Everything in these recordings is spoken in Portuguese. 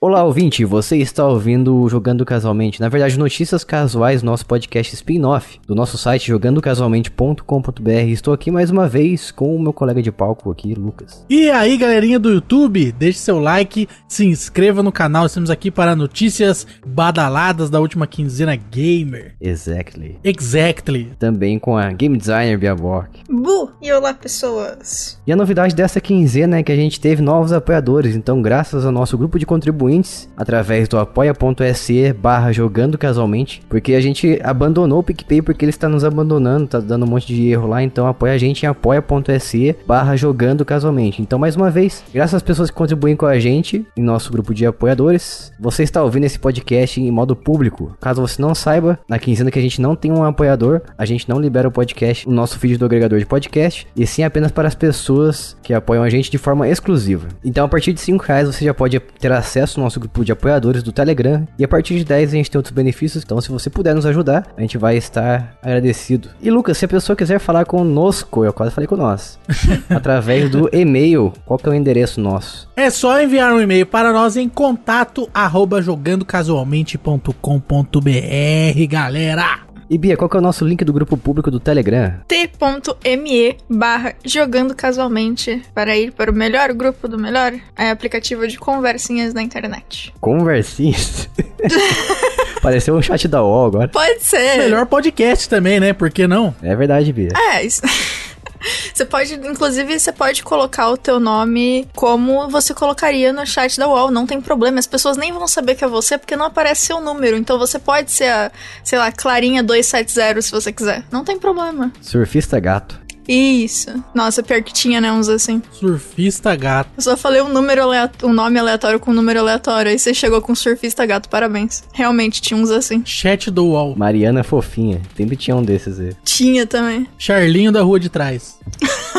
Olá, ouvinte, você está ouvindo o Jogando Casualmente. Na verdade, notícias casuais, nosso podcast spin-off do nosso site jogandocasualmente.com.br. Estou aqui mais uma vez com o meu colega de palco aqui, Lucas. E aí, galerinha do YouTube, deixe seu like, se inscreva no canal. Estamos aqui para notícias badaladas da última quinzena gamer. Exactly. Exactly. Também com a game designer Bia Bork. Bu! E olá, pessoas! E a novidade dessa quinzena é que a gente teve novos apoiadores, então graças ao nosso grupo de contribuintes, através do apoia.se barra jogando casualmente, porque a gente abandonou o PicPay porque ele está nos abandonando, tá dando um monte de erro lá, então apoia a gente em apoia.se barra jogando casualmente. Então, mais uma vez, graças às pessoas que contribuem com a gente em nosso grupo de apoiadores, você está ouvindo esse podcast em modo público. Caso você não saiba, na quinzena que a gente não tem um apoiador, a gente não libera o podcast, o nosso feed do agregador de podcast, e sim apenas para as pessoas que apoiam a gente de forma exclusiva. Então, a partir de 5 reais você já pode ter acesso ao nosso grupo de apoiadores do Telegram, e a partir de 10 a gente tem outros benefícios, então se você puder nos ajudar, a gente vai estar agradecido. E Lucas, se a pessoa quiser falar conosco, eu quase falei com nós, através do e-mail, qual que é o endereço nosso? É só enviar um e-mail para nós em contato arroba jogandocasualmente.com.br, galera. E Bia, qual que é o nosso link do grupo público do Telegram? t.me barra jogando casualmente para ir para o melhor grupo do melhor é, aplicativo de conversinhas na internet. Conversinhas. Pareceu um chat da UOL agora. Pode ser. Melhor podcast também, né? Por que não? É verdade, Bia. É, isso. Você pode, inclusive, você pode colocar o teu nome como você colocaria no chat da UOL, não tem problema. As pessoas nem vão saber que é você porque não aparece seu número. Então você pode ser a, sei lá, Clarinha 270 se você quiser. Não tem problema. Surfista gato. Isso. Nossa, pior que tinha, né? Uns assim. Surfista gato. Eu só falei um número aleatório, um nome aleatório com um número aleatório. Aí você chegou com surfista gato, parabéns. Realmente tinha uns assim. Chat do UOL. Mariana Fofinha. Sempre tinha um desses aí. Tinha também. Charlinho da rua de trás.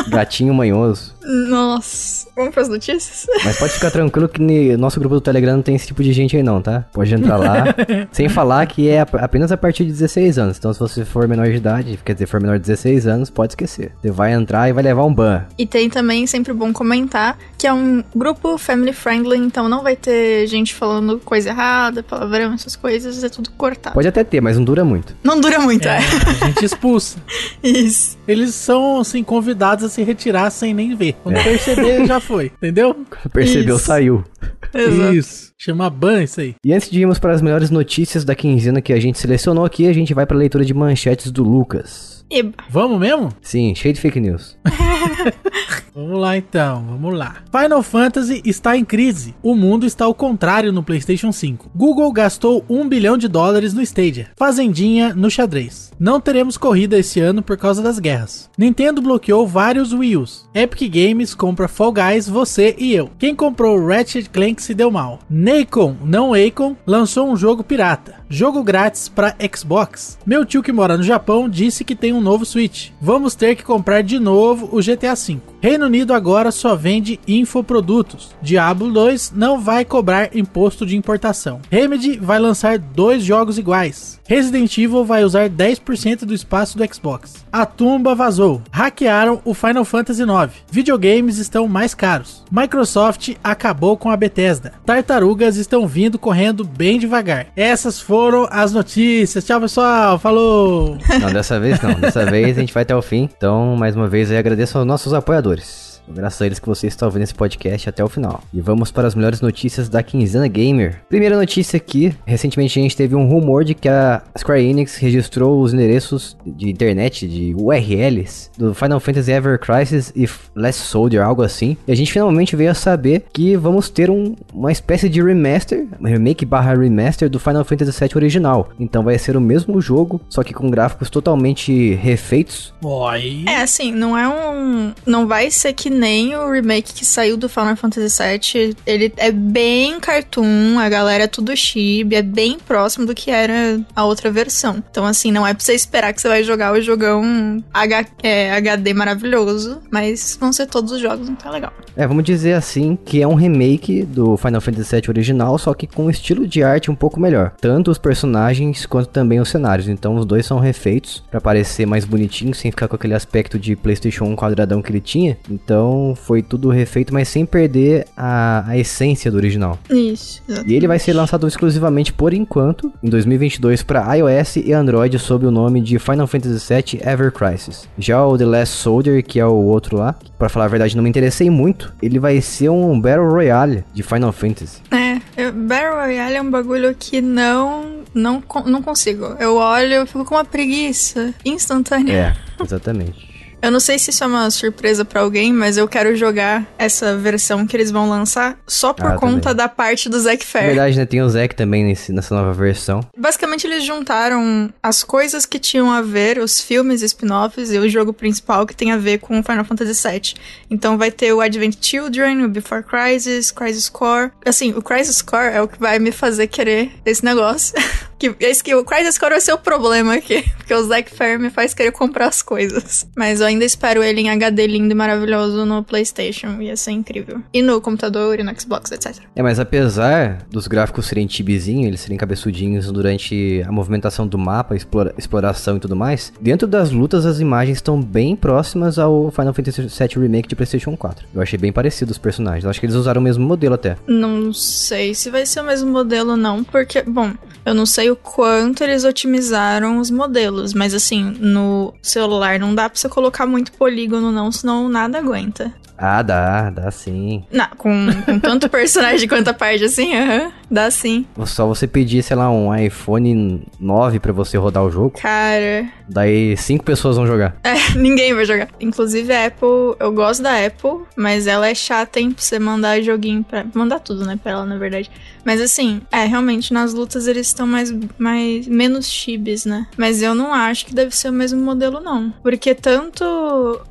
Gatinho manhoso. Nossa. Vamos pras notícias? Mas pode ficar tranquilo que no nosso grupo do Telegram não tem esse tipo de gente aí não, tá? Pode entrar lá. sem falar que é apenas a partir de 16 anos. Então se você for menor de idade, quer dizer, for menor de 16 anos, pode esquecer. Você vai entrar e vai levar um ban. E tem também, sempre bom comentar, que é um grupo family friendly, então não vai ter gente falando coisa errada, palavrão, essas coisas, é tudo cortado. Pode até ter, mas não dura muito. Não dura muito, É, é. a gente expulsa. Isso. Eles são, assim, convidados a se retirar sem nem ver. Quando perceber, já foi. Entendeu? Percebeu, Isso. saiu. Exato. Isso. Chama ban isso aí. E antes de irmos para as melhores notícias da quinzena que a gente selecionou aqui, a gente vai para a leitura de manchetes do Lucas. Eba. Vamos mesmo? Sim, cheio de fake news. Vamos lá então, vamos lá. Final Fantasy está em crise. O mundo está ao contrário no PlayStation 5. Google gastou 1 bilhão de dólares no Stadia. Fazendinha no xadrez. Não teremos corrida esse ano por causa das guerras. Nintendo bloqueou vários Wii U's. Epic Games compra Fall Guys, você e eu. Quem comprou Ratchet Clank se deu mal. Nacon, não Acon, lançou um jogo pirata. Jogo grátis para Xbox. Meu tio que mora no Japão disse que tem um novo Switch. Vamos ter que comprar de novo o GTA V. Reino Unido agora só vende infoprodutos. Diablo 2 não vai cobrar imposto de importação. Remedy vai lançar dois jogos iguais. Resident Evil vai usar 10% do espaço do Xbox. A tumba vazou. Hackearam o Final Fantasy IX. Videogames estão mais caros. Microsoft acabou com a Bethesda. Tartarugas estão vindo correndo bem devagar. Essas foram as notícias. Tchau, pessoal. Falou. Não, dessa vez não. Dessa vez a gente vai até o fim. Então, mais uma vez, eu agradeço aos nossos apoiadores. Libertadores. Graças a eles que você está ouvindo esse podcast até o final. E vamos para as melhores notícias da Quinzena Gamer. Primeira notícia aqui. Recentemente a gente teve um rumor de que a Square Enix registrou os endereços de internet, de URLs, do Final Fantasy Ever Crisis e Last Soldier, algo assim. E a gente finalmente veio a saber que vamos ter um- uma espécie de remaster, remake barra remaster do Final Fantasy VII original. Então vai ser o mesmo jogo, só que com gráficos totalmente refeitos. Oi. É, assim, não é um. Não vai ser que nem o remake que saiu do Final Fantasy VII. Ele é bem cartoon, a galera é tudo chibi, é bem próximo do que era a outra versão. Então, assim, não é pra você esperar que você vai jogar o jogão H- é, HD maravilhoso, mas vão ser todos os jogos, então é legal. É, vamos dizer assim que é um remake do Final Fantasy VII original, só que com um estilo de arte um pouco melhor. Tanto os personagens quanto também os cenários. Então os dois são refeitos pra parecer mais bonitinho, sem ficar com aquele aspecto de PlayStation 1 quadradão que ele tinha. Então Então foi tudo refeito, mas sem perder a, a essência do original. Isso. E ele vai ser lançado exclusivamente por enquanto, em 2022, para iOS e Android sob o nome de Final Fantasy VII Ever Crisis. Já o The Last Soldier, que é o outro lá, para falar a verdade não me interessei muito, ele vai ser um Battle Royale de Final Fantasy. É, Battle Royale é um bagulho que não, não, não consigo. Eu olho, eu fico com uma preguiça instantânea. É, exatamente. Eu não sei se isso é uma surpresa para alguém, mas eu quero jogar essa versão que eles vão lançar só por Ah, conta também. da parte do Zack Na Fair. verdade, né, tem o Zack também nesse- nessa nova versão. Basicamente, eles juntaram as coisas que tinham a ver, os filmes spin-offs e o jogo principal que tem a ver com Final Fantasy VII. Então vai ter o Advent Children, o Before Crisis, Crisis Core. Assim, o Crisis Core é o que vai me fazer querer esse negócio. que, esse que o Crisis Core vai ser o problema aqui. Porque o Zack Fair me faz querer comprar as coisas. Mas eu ainda espero ele em HD lindo e maravilhoso no PlayStation. Ia ser incrível. E no computador, e no Xbox, etc. É, mas apesar dos gráficos serem tibizinhos, eles serem cabeçudinhos durante a movimentação do mapa, explora- exploração e tudo mais, dentro das lutas as imagens estão bem próximas ao Final Fantasy VII Remake de PlayStation 4. Eu achei bem parecido os personagens. Eu acho que eles usaram o mesmo modelo até. Não sei se vai ser o mesmo modelo, não, porque, bom, eu não sei o quanto eles otimizaram os modelos, mas assim, no celular não dá pra você colocar muito polígono, não, senão nada aguenta. Ah, dá, dá sim. Não, com, com tanto personagem quanto a parte assim, aham, dá sim. Só você pedir, sei lá, um iPhone 9 pra você rodar o jogo, Cara, daí cinco pessoas vão jogar. é, ninguém vai jogar. Inclusive a Apple, eu gosto da Apple, mas ela é chata, hein, pra você mandar joguinho pra. Mandar tudo, né, pra ela, na verdade. Mas assim, é, realmente, nas lutas eles estão mais, mais. menos chibis, né? Mas eu não acho que deve ser o mesmo modelo, não. Porque tanto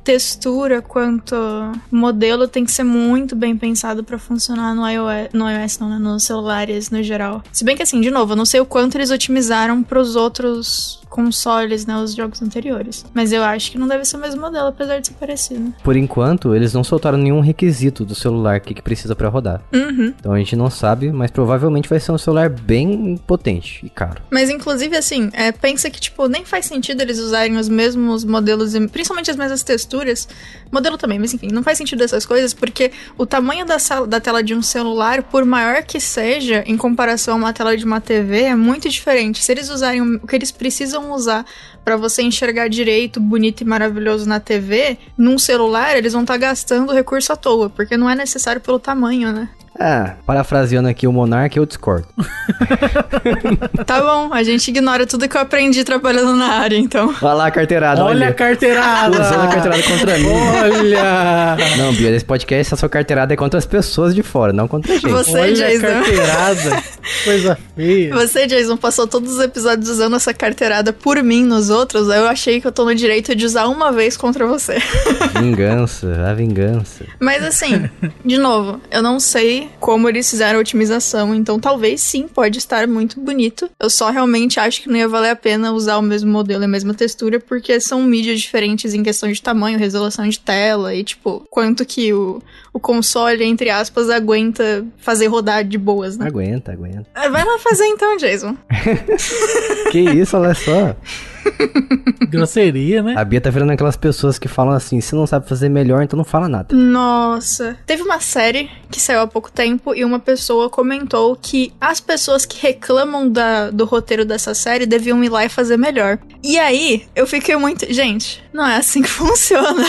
textura quanto modelo tem que ser muito bem pensado pra funcionar no iOS, no iOS não, né? Nos celulares no geral. Se bem que assim, de novo, eu não sei o quanto eles otimizaram pros outros consoles, né? Os jogos anteriores. Mas eu acho que não deve ser o mesmo modelo, apesar de ser parecido. Por enquanto, eles não soltaram nenhum requisito do celular que, que precisa pra rodar. Uhum. Então a gente não sabe, mas provavelmente vai ser um celular bem potente e caro. Mas, inclusive, assim, é, pensa que, tipo, nem faz sentido eles usarem os mesmos modelos, principalmente as mesmas texturas. Modelo também, mas enfim, não faz sentido essas coisas, porque o tamanho da, sala- da tela de um celular, por maior que seja, em comparação a uma tela de uma TV, é muito diferente. Se eles usarem o que eles precisam usar pra você enxergar direito, bonito e maravilhoso na TV, num celular, eles vão estar gastando recurso à toa, porque não é necessário pelo tamanho, né? Ah, parafraseando aqui o Monark, eu discordo. Tá bom, a gente ignora tudo que eu aprendi trabalhando na área, então. Olha lá a carteirada, Olha a olha. carteirada! Usando a carteirada contra mim. Olha! Não, Bia, nesse podcast a sua carteirada é contra as pessoas de fora, não contra a gente. Você, Olha a Jason. carteirada! Coisa feia. Você, Jason, passou todos os episódios usando essa carteirada por mim nos outros, aí eu achei que eu tô no direito de usar uma vez contra você. Vingança, a vingança. Mas assim, de novo, eu não sei como eles fizeram a otimização, então talvez sim, pode estar muito bonito. Eu só realmente acho que não ia valer a pena usar o mesmo modelo e a mesma textura, porque são mídias diferentes em questão de tamanho, resolução de tela e, tipo, quanto que o, o console, entre aspas, aguenta fazer rodar de boas, né? Aguenta, aguenta. Vai lá fazer então, Jason. Que isso, olha só. Grosseria, né? A Bia tá virando aquelas pessoas que falam assim, se não sabe fazer melhor, então não fala nada. Nossa. Teve uma série que saiu há pouco tempo e uma pessoa comentou que as pessoas que reclamam da, do roteiro dessa série deviam ir lá e fazer melhor. E aí, eu fiquei muito. Gente, não é assim que funciona.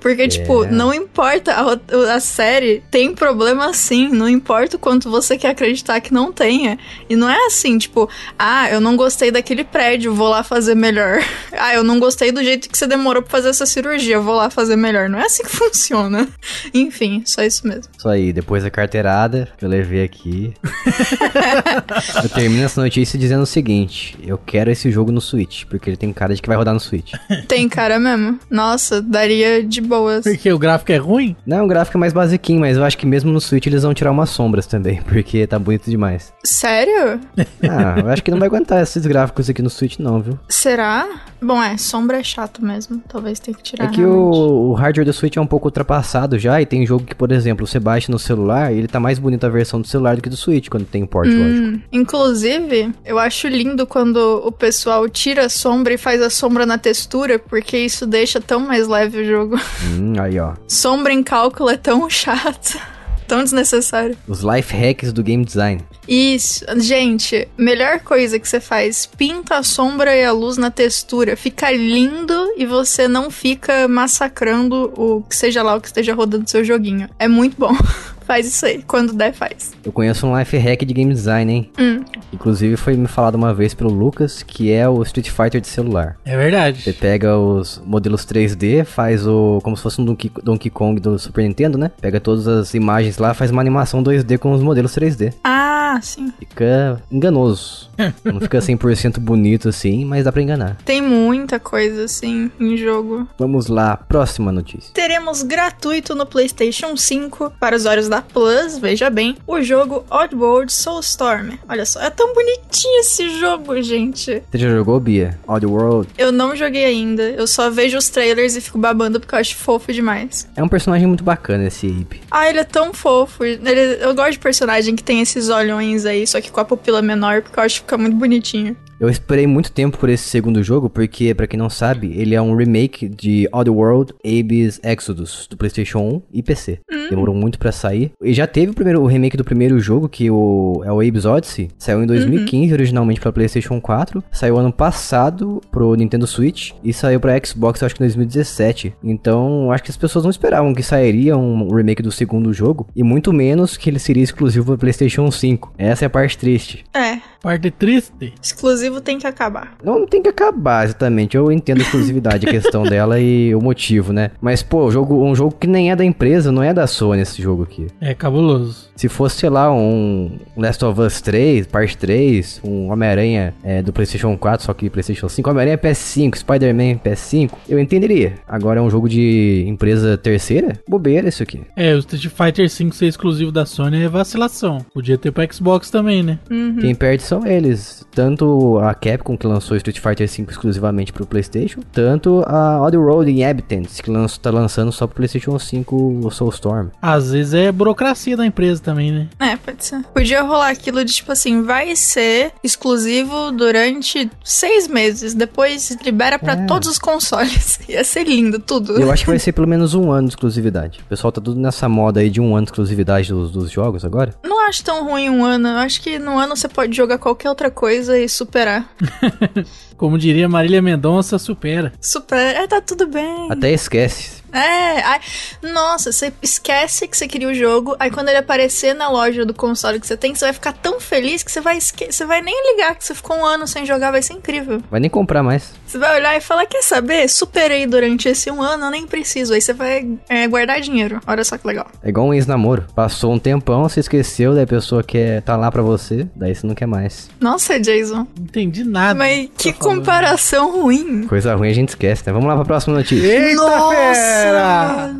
Porque, tipo, não importa, a, a série tem problema sim, não importa o quanto você quer acreditar que não tenha. E não é assim, tipo, ah, eu não gostei daquele prédio, vou lá fazer melhor. Ah, eu não gostei do jeito que você demorou pra fazer essa cirurgia, vou lá fazer melhor. Não é assim que funciona. Enfim, só isso mesmo. Isso aí, depois da carteirada que eu levei aqui. eu termino essa notícia dizendo o seguinte: eu quero esse jogo no Switch, porque ele tem cara de que vai rodar no Switch. Tem cara mesmo. Nossa, daria de boas. Porque o gráfico é ruim? Não, o gráfico é mais basiquinho, mas eu acho que mesmo no Switch eles vão tirar umas sombras também, porque tá bonito demais. Sério? Ah, eu acho que não vai aguentar esses gráficos aqui no Switch não, viu? Será? Bom, é, sombra é chato mesmo. Talvez tenha que tirar. É que o, o hardware do Switch é um pouco ultrapassado já, e tem jogo que, por exemplo, você baixa no celular e ele tá mais bonito a versão do celular do que do Switch, quando tem o port, lógico. Hum, inclusive, eu acho lindo quando o pessoal tira a sombra e faz a sombra na textura, porque isso deixa tão mais leve o jogo. Jogo. Hum, aí, ó. Sombra em cálculo é tão chato. Tão desnecessário. Os life hacks do game design. Isso, gente, melhor coisa que você faz, pinta a sombra e a luz na textura, fica lindo e você não fica massacrando o que seja lá o que esteja rodando seu joguinho. É muito bom. faz isso aí, quando der, faz. Eu conheço um life hack de game design, hein? Hum. Inclusive foi me falado uma vez pelo Lucas, que é o Street Fighter de celular. É verdade. Você pega os modelos 3D, faz o. como se fosse um Donkey, Donkey Kong do Super Nintendo, né? Pega todas as imagens lá, faz uma animação 2D com os modelos 3D. Ah, sim. Fica enganoso. Não fica 100% bonito assim, mas dá pra enganar. Tem muita coisa assim em jogo. Vamos lá, próxima notícia. Teremos gratuito no PlayStation 5 para usuários da Plus, veja bem, o jogo Oddworld Soulstorm. Olha só, é tão bonitinho esse jogo, gente. Você já jogou, Bia? Oddworld? Eu não joguei ainda, eu só vejo os trailers e fico babando porque eu acho fofo demais. É um personagem muito bacana esse Ape. Ah, ele é tão fofo. Ele- eu gosto de personagem que tem esses olhões aí, só que com a pupila menor, porque eu acho que fica muito bonitinho. Eu esperei muito tempo por esse segundo jogo, porque, pra quem não sabe, ele é um remake de Oddworld Abe's Exodus, do PlayStation 1 e PC. Demorou muito pra sair. E já teve o, primeiro, o remake do primeiro jogo, que o, é o Abe's Odyssey. Saiu em 2015, originalmente pra PlayStation 4. Saiu ano passado pro Nintendo Switch. E saiu pra Xbox, eu acho que em 2017. Então, acho que as pessoas não esperavam que sairia um remake do segundo jogo. E muito menos que ele seria exclusivo pra PlayStation 5. Essa é a parte triste. É, Parte triste. exclusivo tem que acabar. Não tem que acabar, exatamente. Eu entendo a exclusividade, a questão dela e o motivo, né? Mas, pô, jogo, um jogo que nem é da empresa, não é da Sony esse jogo aqui. É cabuloso. Se fosse, sei lá, um Last of Us 3, parte 3, um Homem-Aranha é, do PlayStation 4, só que PlayStation 5, Homem-Aranha PS5, Spider-Man PS5, eu entenderia. Agora é um jogo de empresa terceira? Bobeira isso aqui. É, o Street Fighter 5 ser exclusivo da Sony é vacilação. Podia ter pro Xbox também, né? Quem perde são eles. Tanto a Capcom, que lançou Street Fighter 5 exclusivamente pro PlayStation, tanto a Oddworld Inhabitants, que lança, tá lançando só pro PlayStation 5 o Soulstorm. Às vezes é burocracia da empresa também, né? É, pode ser. Podia rolar aquilo de tipo assim, vai ser exclusivo durante seis meses, depois libera pra É. todos os consoles. Ia ser lindo, tudo. Eu acho que vai ser pelo menos um ano de exclusividade. O pessoal tá tudo nessa moda aí de um ano de exclusividade dos, dos jogos agora. Não acho tão ruim um ano. Eu acho que no ano você pode jogar qualquer outra coisa e superar. Como diria Marília Mendonça, supera. Supera. É, tá tudo bem. Até esquece. É, ai, nossa, você esquece que você queria o jogo, aí quando ele aparecer na loja do console que você tem, você vai ficar tão feliz que você vai, esque você vai nem ligar que você ficou um ano sem jogar, vai ser incrível. Vai nem comprar mais. Você vai olhar e falar, quer saber? Superei durante esse um ano, eu nem preciso. Aí você vai é, guardar dinheiro. Olha só que legal. É igual um ex-namoro. Passou um tempão, você esqueceu, daí a pessoa quer tá lá pra você, daí você não quer mais. Nossa, Jason. Não entendi nada. Mas que tá falando. comparação ruim. Coisa ruim a gente esquece, né? Vamos lá pra próxima notícia. Eita Nossa, fera!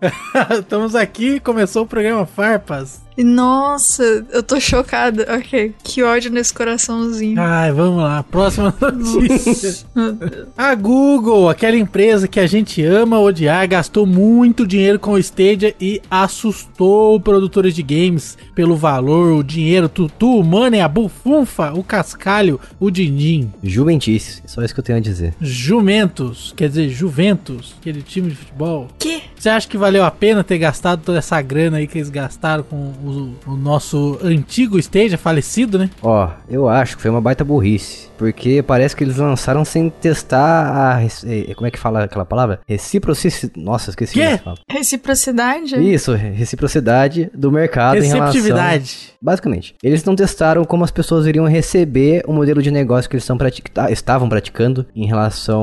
Estamos aqui, começou o programa Farpas. Nossa, eu tô chocada. Ok, que ódio nesse coraçãozinho. Ai, vamos lá, próxima notícia. A Google, aquela empresa que a gente ama odiar, gastou muito dinheiro com o Stadia e assustou produtores de games pelo valor, o dinheiro, tutu, o money, a bufunfa, o cascalho, o din-din. Juventice, só isso que eu tenho a dizer. Jumentos, quer dizer, Juventus, aquele time de futebol. Que? Você acha que valeu a pena ter gastado toda essa grana aí que eles gastaram com o, o nosso antigo Stadia falecido, né? Ó, eu acho que foi uma baita burrice. Porque parece que eles lançaram sem testar a. res- eh, Como é que fala aquela palavra? Reciprocidade. Nossa, esqueci. É que. Reciprocidade? Isso, reciprocidade do mercado em relação. Receptividade. Basicamente, eles não testaram como as pessoas iriam receber o modelo de negócio que eles estão pratic- tá- estavam praticando em relação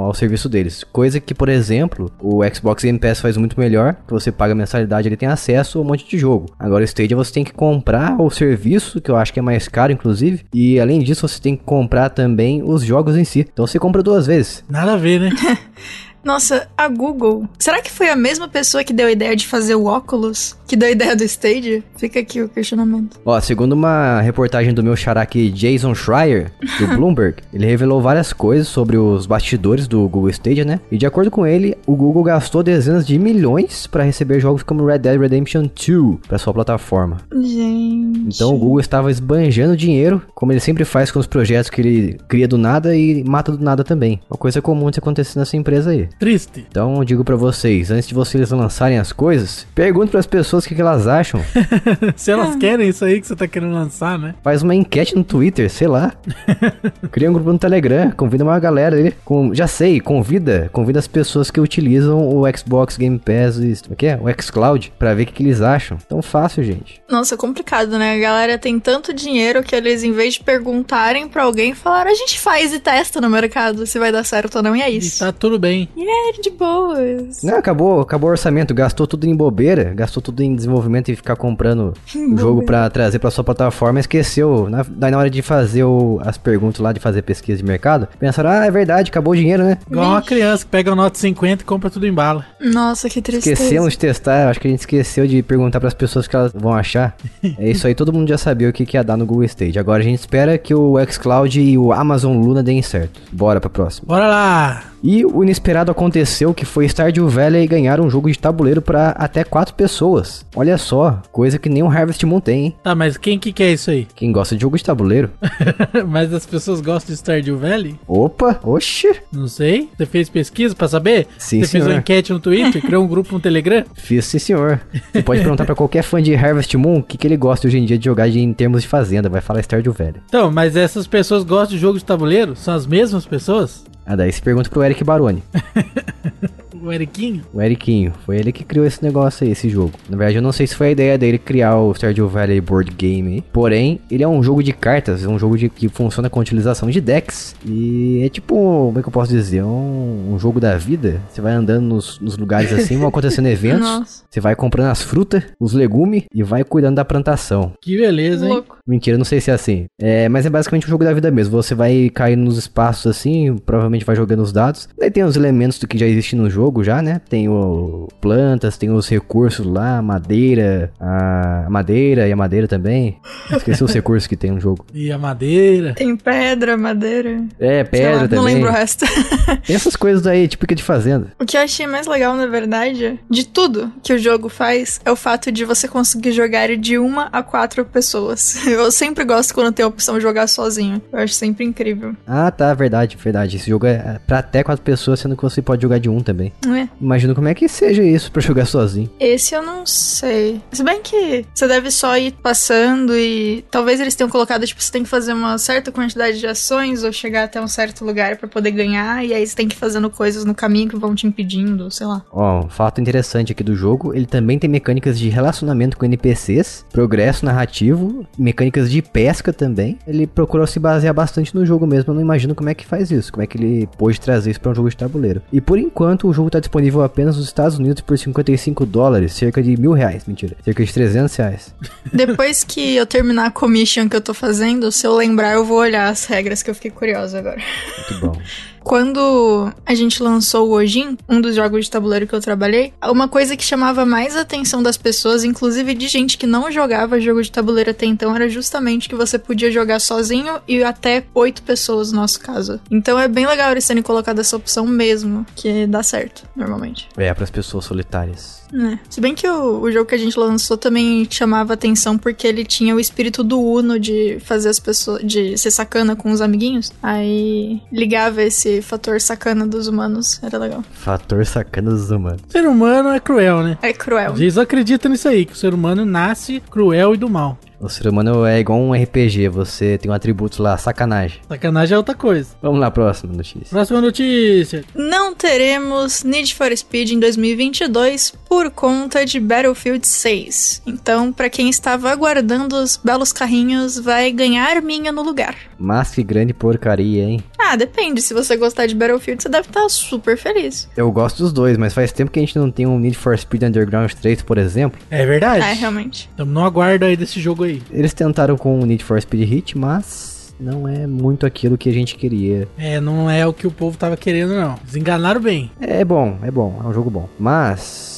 ao serviço deles. Coisa que, por exemplo, o Xbox Game Pass faz muito melhor, que você paga mensalidade, ele tem acesso a um monte de jogo. Agora o Stadia você tem que comprar o serviço, que eu acho que é mais caro, inclusive, e além disso você tem que comprar também os jogos em si. Então você compra duas vezes. Nada a ver, né? Nossa, a Google. Será que foi a mesma pessoa que deu a ideia de fazer o óculos? Que deu a ideia do Stadia? Fica aqui o questionamento. Ó, segundo uma reportagem do meu xará aqui, Jason Schreier, do Bloomberg, ele revelou várias coisas sobre os bastidores do Google Stadia, né? E de acordo com ele, o Google gastou dezenas de milhões para receber jogos como Red Dead Redemption 2 para sua plataforma. Gente. Então o Google estava esbanjando dinheiro, como ele sempre faz com os projetos que ele cria do nada e mata do nada também. Uma coisa comum de acontecer nessa empresa aí. Triste. Então eu digo pra vocês, antes de vocês lançarem as coisas, pergunte pras pessoas o que, que elas acham. Se elas querem isso aí que você tá querendo lançar, né? Faz uma enquete no Twitter, sei lá. Cria um grupo no Telegram, convida uma galera aí. Com, já sei, convida, convida as pessoas que utilizam o Xbox Game Pass, e- o que é? O xCloud, pra ver o que, que eles acham. Tão fácil, gente. Nossa, complicado, né? A galera tem tanto dinheiro que eles, em vez de perguntarem pra alguém, falaram: a gente faz e testa no mercado se vai dar certo ou não, e é E isso. tá tudo bem. E é de boas. Não, acabou, acabou o orçamento, gastou tudo em bobeira, gastou tudo em desenvolvimento e ficar comprando o jogo pra trazer pra sua plataforma, esqueceu. Na, daí na hora de fazer o- as perguntas lá, de fazer pesquisa de mercado, pensaram, ah, é verdade, acabou o dinheiro, né? Igual uma criança que pega o Note 50 e compra tudo em bala. Nossa, que tristeza. Esquecemos de testar, acho que a gente esqueceu de perguntar pras pessoas o que elas vão achar. É isso aí, todo mundo já sabia o que, que ia dar no Google Stage. Agora a gente espera que o xCloud e o Amazon Luna deem certo. Bora pra próxima. Bora lá! E o inesperado aconteceu que foi Stardew Valley ganhar um jogo de tabuleiro pra até quatro pessoas. Olha só, coisa que nem o Harvest Moon tem, hein? Tá, mas quem que quer isso aí? Quem gosta de jogo de tabuleiro? mas as pessoas gostam de Stardew Valley? Opa, oxi. Não sei. Você fez pesquisa pra saber? Sim, Você fez senhor. uma enquete no Twitter? criou um grupo no Telegram? Fiz sim, senhor. Você pode perguntar pra qualquer fã de Harvest Moon o que, que ele gosta hoje em dia de jogar de, em termos de fazenda. Vai falar Stardew Valley. Então, mas essas pessoas gostam de jogo de tabuleiro? São as mesmas pessoas? Ah, daí você pergunta pro Eric Baroni. O Eriquinho? O Eriquinho, foi ele que criou esse negócio aí, esse jogo. Na verdade, eu não sei se foi a ideia dele criar o Stardew Valley Board Game aí. Porém, ele é um jogo de cartas, é um jogo de, que funciona com a utilização de decks. E é tipo, como é que eu posso dizer? Um, um jogo da vida. Você vai andando nos, nos lugares assim, vão acontecendo eventos. Nossa. Você vai comprando as frutas, os legumes e vai cuidando da plantação. Que beleza, hein? Louco. Mentira, não sei se é assim. É, mas é basicamente um jogo da vida mesmo. Você vai caindo nos espaços assim, provavelmente vai jogando os dados. Daí tem os elementos do que já existe no jogo já, né? Tem o plantas, tem os recursos lá, madeira, a madeira e a madeira também. Esqueci os recursos que tem no jogo. E a madeira. Tem pedra, madeira. É, pedra lá, também. Não lembro o resto. Tem essas coisas aí, típica de fazenda. o que eu achei mais legal, na verdade, de tudo que o jogo faz, é o fato de você conseguir jogar de uma a quatro pessoas. Eu sempre gosto quando tem a opção de jogar sozinho. Eu acho sempre incrível. Ah, tá, verdade, verdade. Esse jogo é pra até quatro pessoas, sendo que você pode jogar de um também. É? Imagino como é que seja isso pra jogar sozinho. Esse eu não sei. Se bem que você deve só ir passando e talvez eles tenham colocado, tipo, você tem que fazer uma certa quantidade de ações ou chegar até um certo lugar pra poder ganhar, e aí você tem que ir fazendo coisas no caminho que vão te impedindo, sei lá. Ó, um fato interessante aqui do jogo, ele também tem mecânicas de relacionamento com NPCs, progresso narrativo, mecânicas de pesca também. Ele procurou se basear bastante no jogo mesmo, eu não imagino como é que faz isso, como é que ele pôde trazer isso pra um jogo de tabuleiro. E por enquanto o jogo tá disponível apenas nos Estados Unidos por 55 dólares, cerca de mil reais, mentira, cerca de 300 reais. Depois que eu terminar a commission que eu tô fazendo, se eu lembrar, eu vou olhar as regras que eu fiquei curiosa agora. Muito bom. Quando a gente lançou o Ojin, um dos jogos de tabuleiro que eu trabalhei, uma coisa que chamava mais a atenção das pessoas, inclusive de gente que não jogava jogo de tabuleiro até então, era justamente que você podia jogar sozinho e até oito pessoas no nosso caso. Então é bem legal eles terem colocado essa opção mesmo, que dá certo, normalmente. É, pras pessoas solitárias. É. Se bem que o, o jogo que a gente lançou também chamava atenção porque ele tinha o espírito do Uno de fazer as pessoas. de ser sacana com os amiguinhos. Aí ligava esse fator sacana dos humanos. Era legal. Fator sacana dos humanos. O ser humano é cruel, né? É cruel. Eles acreditam nisso aí, que o ser humano nasce cruel e do mal. O ser humano é igual um RPG, você tem um atributo lá, sacanagem. Sacanagem é outra coisa. Vamos lá, próxima notícia. Próxima notícia. Não teremos Need for Speed em 2022 por conta de Battlefield 6. Então, pra quem estava aguardando os belos carrinhos, vai ganhar minha no lugar. Mas que grande porcaria, hein? Ah, depende. Se você gostar de Battlefield, você deve estar super feliz. Eu gosto dos dois, mas faz tempo que a gente não tem um Need for Speed Underground 3, por exemplo. É verdade? É, realmente. Estamos no aguardo aí desse jogo Eles tentaram com o Need for Speed Hit, mas não é muito aquilo que a gente queria. É, não é o que o povo tava querendo, não. Eles enganaram bem. É bom, é bom, é um jogo bom. Mas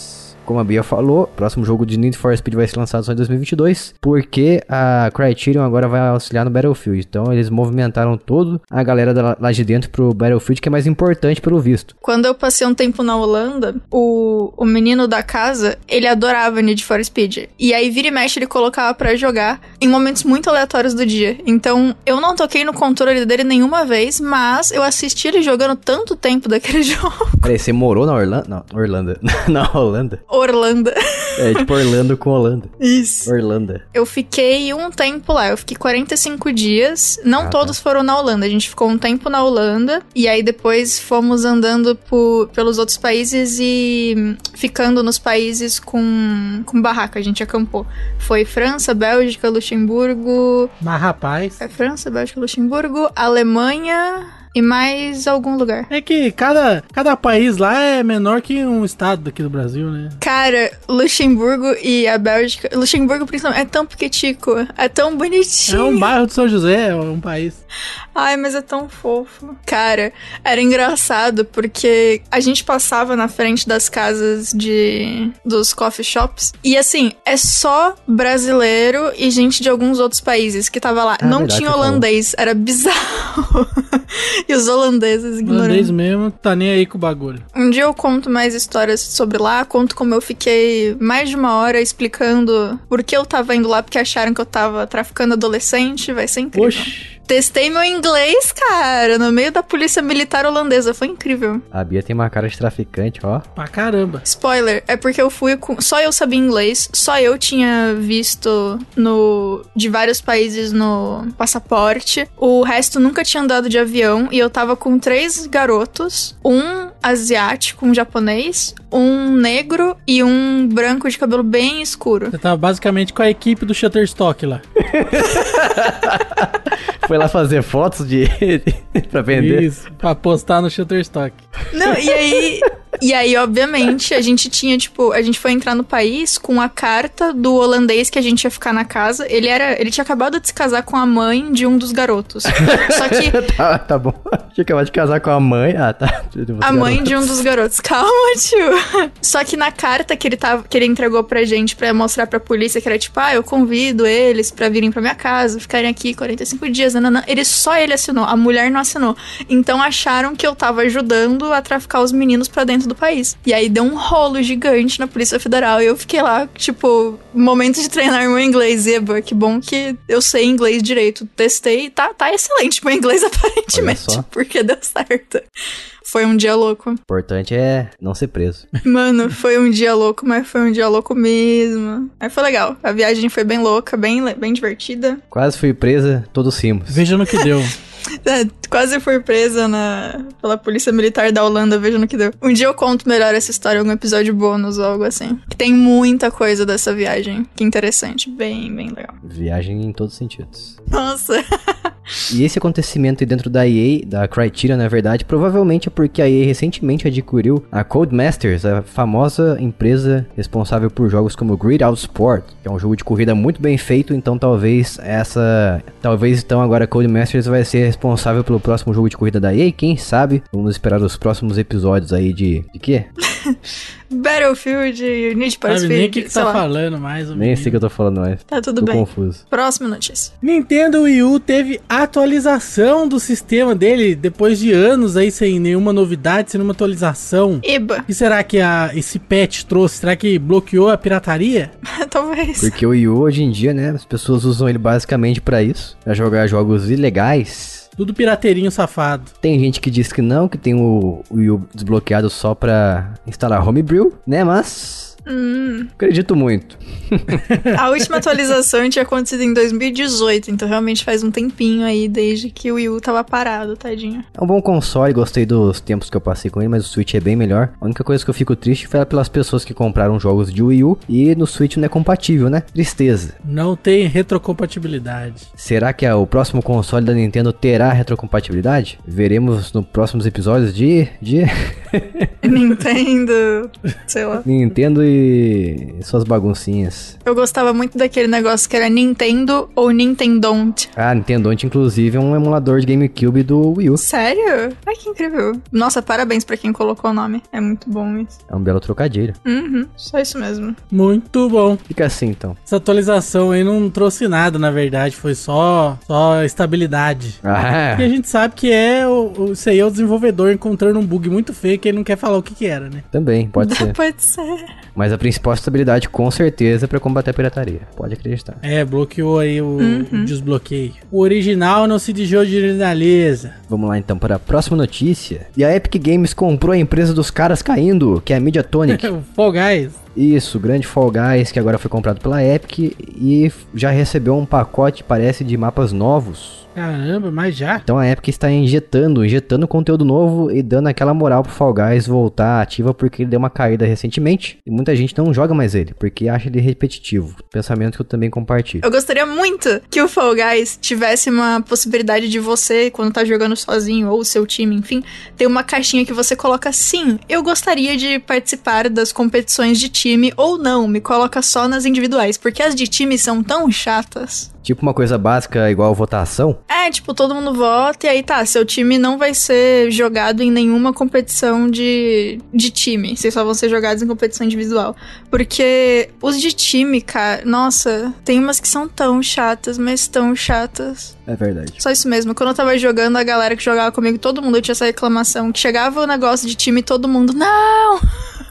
como a Bia falou, o próximo jogo de Need for Speed vai ser lançado só em 2022, porque a Criterion agora vai auxiliar no Battlefield. Então eles movimentaram todo a galera da- lá de dentro pro Battlefield, que é mais importante pelo visto. Quando eu passei um tempo na Holanda, o, o menino da casa, ele adorava Need for Speed. E aí, vira e mexe, ele colocava pra jogar em momentos muito aleatórios do dia. Então, eu não toquei no controle dele nenhuma vez, mas eu assisti ele jogando tanto tempo daquele jogo. Peraí, você morou na Orlando? Não, Orlando. na Holanda? Orlando. É tipo Orlando com Holanda. Isso. Orlanda. Eu fiquei um tempo lá, eu fiquei 45 dias. Não Ah, tá. todos foram na Holanda, a gente ficou um tempo na Holanda. E aí depois fomos andando por, pelos outros países e ficando nos países com, com barraca, a gente acampou. Foi França, Bélgica, Luxemburgo. Mas, rapaz, É França, Bélgica, Luxemburgo, Alemanha e mais algum lugar. é que cada, cada país lá é menor que um estado daqui do Brasil, né? Cara, Luxemburgo e a Bélgica. Luxemburgo, principalmente, é tão pequetico, é tão bonitinho. É um bairro de São José, é um país. Ai, mas é tão fofo. Cara, era engraçado porque a gente passava na frente das casas de dos coffee shops e assim, é só brasileiro e gente de alguns outros países que tava lá. Ah, Não verdade, tinha holandês, era bizarro. e os holandeses ignorando. Holandês mesmo, tá nem aí com o bagulho. Um dia eu conto mais histórias sobre lá, conto como eu fiquei mais de uma hora explicando por que eu tava indo lá, porque acharam que eu tava traficando adolescente, vai ser incrível. Oxi. Testei meu inglês, cara, no meio da polícia militar holandesa. Foi incrível. A Bia tem uma cara de traficante, ó. Pra caramba. Spoiler, é porque eu fui com. Só eu sabia inglês, só eu tinha visto no. de vários países no passaporte. O resto nunca tinha andado de avião. E eu tava com três garotos: um asiático, um japonês, um negro e um branco de cabelo bem escuro. Você tava basicamente com a equipe do Shutterstock lá. Foi lá fazer fotos de. pra vender. Isso, pra postar no Shutterstock. Não, e aí. E aí, obviamente, a gente tinha, tipo, a gente foi entrar no país com a carta do holandês que a gente ia ficar na casa. Ele era. Ele tinha acabado de se casar com a mãe de um dos garotos. Só que tá, tá bom. Tinha acabado de casar com a mãe. Ah, tá. a mãe de um dos garotos. Calma, tio. Só que na carta que ele tava, que ele entregou pra gente pra mostrar pra polícia, que era tipo, ah, eu convido eles pra virem pra minha casa, ficarem aqui 45 dias, nananã. Ele só ele assinou, a mulher não assinou. Então acharam que eu tava ajudando a traficar os meninos pra dentro do país. E aí deu um rolo gigante na Polícia Federal e eu fiquei lá, tipo, momento de treinar meu inglês, Eba, que bom que eu sei inglês direito. Testei, tá, tá excelente meu inglês aparentemente, porque deu certo. Foi um dia louco. O importante é não ser preso. Mano, foi um dia louco, mas foi um dia louco mesmo. Mas foi legal. A viagem foi bem louca, bem, bem divertida. Quase fui presa, todos rimos. Veja no que deu. É, quase fui presa na, pela polícia militar da Holanda, veja no que deu. Um dia eu conto melhor essa história algum episódio bônus ou algo assim. Que tem muita coisa dessa viagem. Que interessante. Bem, bem legal. Viagem em todos os sentidos. Nossa. E esse acontecimento aí dentro da EA, da Criterion, na verdade, provavelmente é porque a EA recentemente adquiriu a Codemasters, a famosa empresa responsável por jogos como Grid Out Sport, que é um jogo de corrida muito bem feito, então talvez essa, talvez então agora a Codemasters vai ser responsável pelo próximo jogo de corrida da EA, quem sabe? Vamos esperar os próximos episódios aí de de quê? Battlefield, Need for Sabe Speed, nem o que, que tá lá. falando mais. Nem menino. sei o que eu tô falando mais. Tá tudo Tô bem. confuso. Próxima notícia. Nintendo Wii U teve atualização do sistema dele depois de anos aí sem nenhuma novidade, sem nenhuma atualização. Eba. O que será que a, esse patch trouxe? Será que bloqueou a pirataria? Talvez. Porque o Wii U hoje em dia, né, as pessoas usam ele basicamente pra isso, pra jogar jogos ilegais. Tudo pirateirinho safado. Tem gente que diz que não, que tem o, o desbloqueado só pra instalar Homebrew, né, mas... Hum. Acredito muito. A última atualização tinha acontecido em 2018, então realmente faz um tempinho aí desde que o Wii U tava parado, tadinho. É um bom console, gostei dos tempos que eu passei com ele, mas o Switch é bem melhor. A única coisa que eu fico triste foi pelas pessoas que compraram jogos de Wii U e no Switch não é compatível, né? Tristeza. Não tem retrocompatibilidade. Será que a- o próximo console da Nintendo terá retrocompatibilidade? Veremos nos próximos episódios de... de... Nintendo, sei lá. Nintendo e suas baguncinhas. Eu gostava muito daquele negócio que era Nintendo ou Nintendont. Ah, Nintendo, inclusive, é um emulador de GameCube do Wii U. Sério? Ai, que incrível. Nossa, parabéns pra quem colocou o nome. É muito bom isso. É um belo trocadilho. Uhum, só isso mesmo. Muito bom. Fica assim, então. Essa atualização aí não trouxe nada, na verdade. Foi só, só estabilidade. Ah, E a gente sabe que é o, o, isso aí é o desenvolvedor encontrando um bug muito feio que ele não quer falar o que que era, né? também, pode ser. Pode ser. Mas a principal estabilidade, com certeza, é pra combater a pirataria. Pode acreditar. É, bloqueou aí o, o desbloqueio. O original não se desoriginaliza. Vamos lá então para a próxima notícia. E a Epic Games comprou a empresa dos caras caindo, que é a Mediatonic. o Fall Guys. Isso, o grande Fall Guys, que agora foi comprado pela Epic e já recebeu um pacote, parece, de mapas novos. Caramba, mas já? Então a Epic está injetando, injetando conteúdo novo e dando aquela moral pro Fall Guys voltar ativa porque ele deu uma caída recentemente e muita gente não joga mais ele porque acha ele repetitivo. Pensamento que eu também compartilho. Eu gostaria muito que o Fall Guys tivesse uma possibilidade de você, quando tá jogando sozinho, ou o seu time, enfim, ter uma caixinha que você coloca sim. Eu gostaria de participar das competições de time ou não, me coloca só nas individuais, porque as de time são tão chatas. Tipo uma coisa básica igual votação. É, tipo, todo mundo vota e aí tá, seu time não vai ser jogado em nenhuma competição de, de time. Vocês só vão ser jogados em competição individual. Porque os de time, cara, nossa, tem umas que são tão chatas, mas tão chatas. É verdade. Só isso mesmo. Quando eu tava jogando, a galera que jogava comigo, todo mundo tinha essa reclamação. Que chegava o negócio de time e todo mundo, não!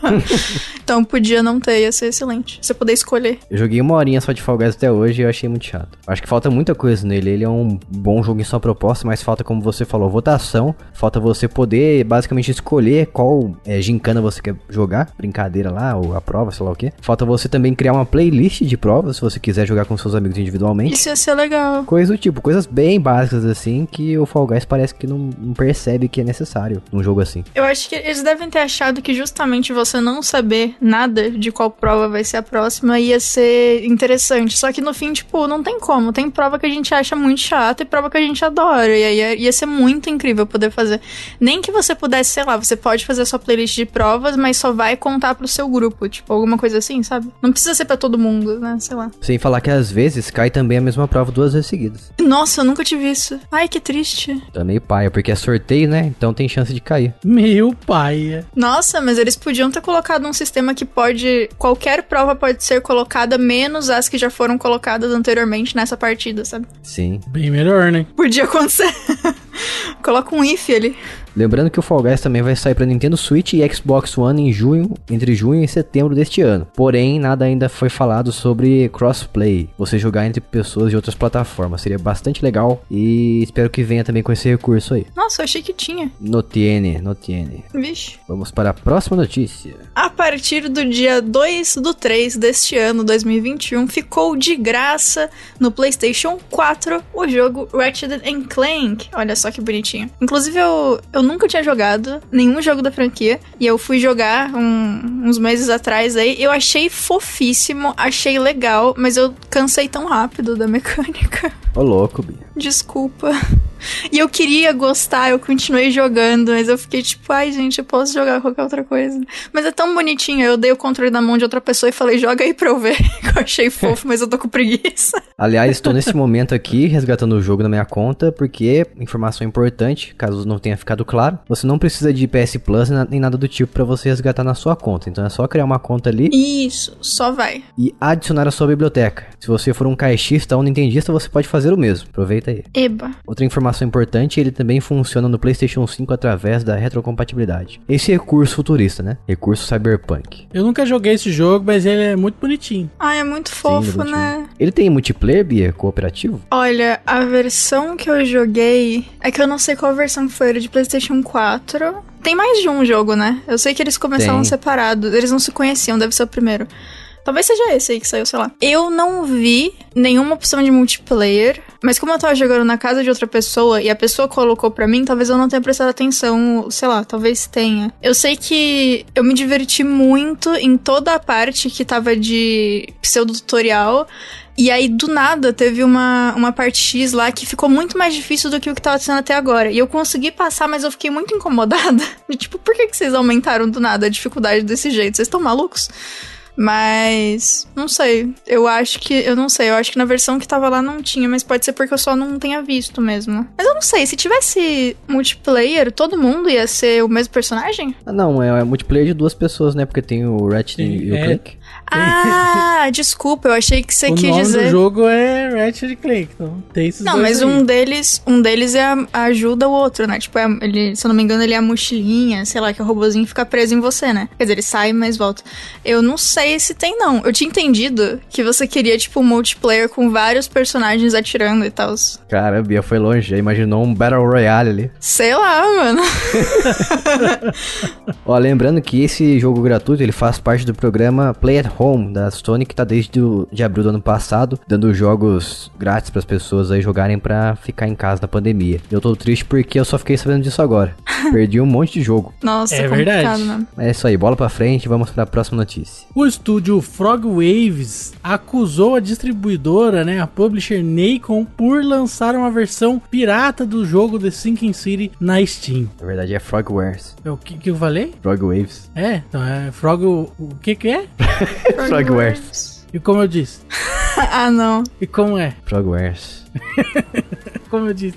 então podia não ter, ia ser excelente. Você poder escolher. Eu joguei uma horinha só de Fall Guys até hoje e eu achei muito chato. Acho que falta muita coisa nele. Ele é um bom jogo em sua proposta, mas falta, como você falou, votação. Falta você poder basicamente escolher qual é, gincana você quer jogar. Brincadeira lá, ou a prova, sei lá o que. Falta você também criar uma playlist de provas, se você quiser jogar com seus amigos individualmente. Isso ia ser legal. Coisa do tipo, coisas bem básicas assim, que o Fall Guys parece que não, não percebe que é necessário num jogo assim. Eu acho que eles devem ter achado que justamente você não saber nada de qual prova vai ser a próxima ia ser interessante. Só que no fim, tipo, não tem como. Tem prova que a gente acha muito chata e prova que a gente adora. E aí ia, ia ser muito incrível poder fazer. Nem que você pudesse, sei lá, você pode fazer a sua playlist de provas, mas só vai contar pro seu grupo. Tipo, alguma coisa assim, sabe? Não precisa ser pra todo mundo, né? Sei lá. Sem falar que às vezes cai também a mesma prova duas vezes seguidas. Nossa, eu nunca tive isso. Ai, que triste. Tá meio paia, porque é sorteio, né? Então tem chance de cair. Meu pai. Nossa, mas eles podiam ter colocado um sistema que pode. Qualquer prova pode ser colocada, menos as que já foram colocadas anteriormente nessa partida, sabe? Sim. Bem melhor, né? Podia acontecer. Coloca um if ali. Lembrando que o Fall Guys também vai sair para Nintendo Switch e Xbox One em junho, entre junho e setembro deste ano. Porém, nada ainda foi falado sobre crossplay, você jogar entre pessoas de outras plataformas. Seria bastante legal e espero que venha também com esse recurso aí. Nossa, eu achei que tinha. No tiene, no tiene. Vixe. Vamos para a próxima notícia. A partir do dia 2 do 3 deste ano, 2021, ficou de graça no PlayStation 4 o jogo Ratchet Clank. Olha só que bonitinho. Inclusive, eu, eu nunca tinha jogado nenhum jogo da franquia. E eu fui jogar um- uns meses atrás aí. Eu achei fofíssimo, achei legal, mas eu cansei tão rápido da mecânica. Ô louco, Bia. Desculpa. E eu queria gostar, eu continuei jogando, mas eu fiquei tipo, ai gente, eu posso jogar qualquer outra coisa. Mas é tão bonitinho, eu dei o controle na mão de outra pessoa e falei, joga aí pra eu ver. eu achei fofo, mas eu tô com preguiça. Aliás, estou nesse momento aqui resgatando o jogo na minha conta, porque, informação importante, caso não tenha ficado claro, você não precisa de PS Plus nem nada do tipo para você resgatar na sua conta. Então é só criar uma conta ali Isso, só vai. e adicionar a sua biblioteca. Se você for um caixista ou nintendista, você pode fazer o mesmo. Aproveita aí. Eba. Outra informação importante, ele também funciona no PlayStation 5 através da retrocompatibilidade. Esse recurso futurista, né? Recurso cyberpunk. Eu nunca joguei esse jogo, mas ele é muito bonitinho. Ai, é muito Sim, fofo, bonitinho. né? Ele tem multiplayer, Bia? Cooperativo? Olha, a versão que eu joguei. É que eu não sei qual versão que foi, era de PlayStation 4. Tem mais de um jogo, né? Eu sei que eles começaram separados. Eles não se conheciam, deve ser o primeiro. Talvez seja esse aí que saiu, sei lá. Eu não vi nenhuma opção de multiplayer, mas como eu tava jogando na casa de outra pessoa e a pessoa colocou pra mim, talvez eu não tenha prestado atenção, sei lá, talvez tenha. Eu sei que eu me diverti muito em toda a parte que tava de pseudo-tutorial. E aí, do nada, teve uma, uma parte X lá que ficou muito mais difícil do que o que tava sendo até agora. E eu consegui passar, mas eu fiquei muito incomodada. Tipo, por que, que vocês aumentaram do nada a dificuldade desse jeito? Vocês estão malucos? Mas não sei. Eu acho que. Eu não sei. Eu acho que na versão que tava lá não tinha, mas pode ser porque eu só não tenha visto mesmo. Mas eu não sei. Se tivesse multiplayer, todo mundo ia ser o mesmo personagem? Ah, não, é, é multiplayer de duas pessoas, né? Porque tem o Ratchet Sim, e o é. Clank. Ah, desculpa, eu achei que você o quis nome dizer. do jogo é Ratchet Clank, então tem esses Não, dois mas aí. um deles, um deles é a- ajuda o outro, né? Tipo, é- ele, se eu não me engano, ele é a mochilinha, sei lá, que o robozinho fica preso em você, né? Quer dizer, ele sai, mas volta. Eu não sei se tem, não. Eu tinha entendido que você queria, tipo, um multiplayer com vários personagens atirando e tal. Cara, Bia foi longe. Já imaginou um Battle Royale ali. Sei lá, mano. Ó, lembrando que esse jogo gratuito, ele faz parte do programa Play at Home da Sony, que tá desde o, de abril do ano passado, dando jogos grátis pras pessoas aí jogarem pra ficar em casa na pandemia. Eu tô triste porque eu só fiquei sabendo disso agora. Perdi um monte de jogo. Nossa, É complicado, verdade. né? Mas é isso aí, bola pra frente, vamos pra próxima notícia. O estúdio Frog Waves acusou a distribuidora, né, a publisher Nacon, por lançar uma versão pirata do jogo The Sinking City na Steam. Na verdade é Frogwares. É o que, que eu falei? Frog Waves. É, então é Frog. O, o que que é? Frogwares. E como eu disse? ah, não. E como é? Frogwares. Como eu disse?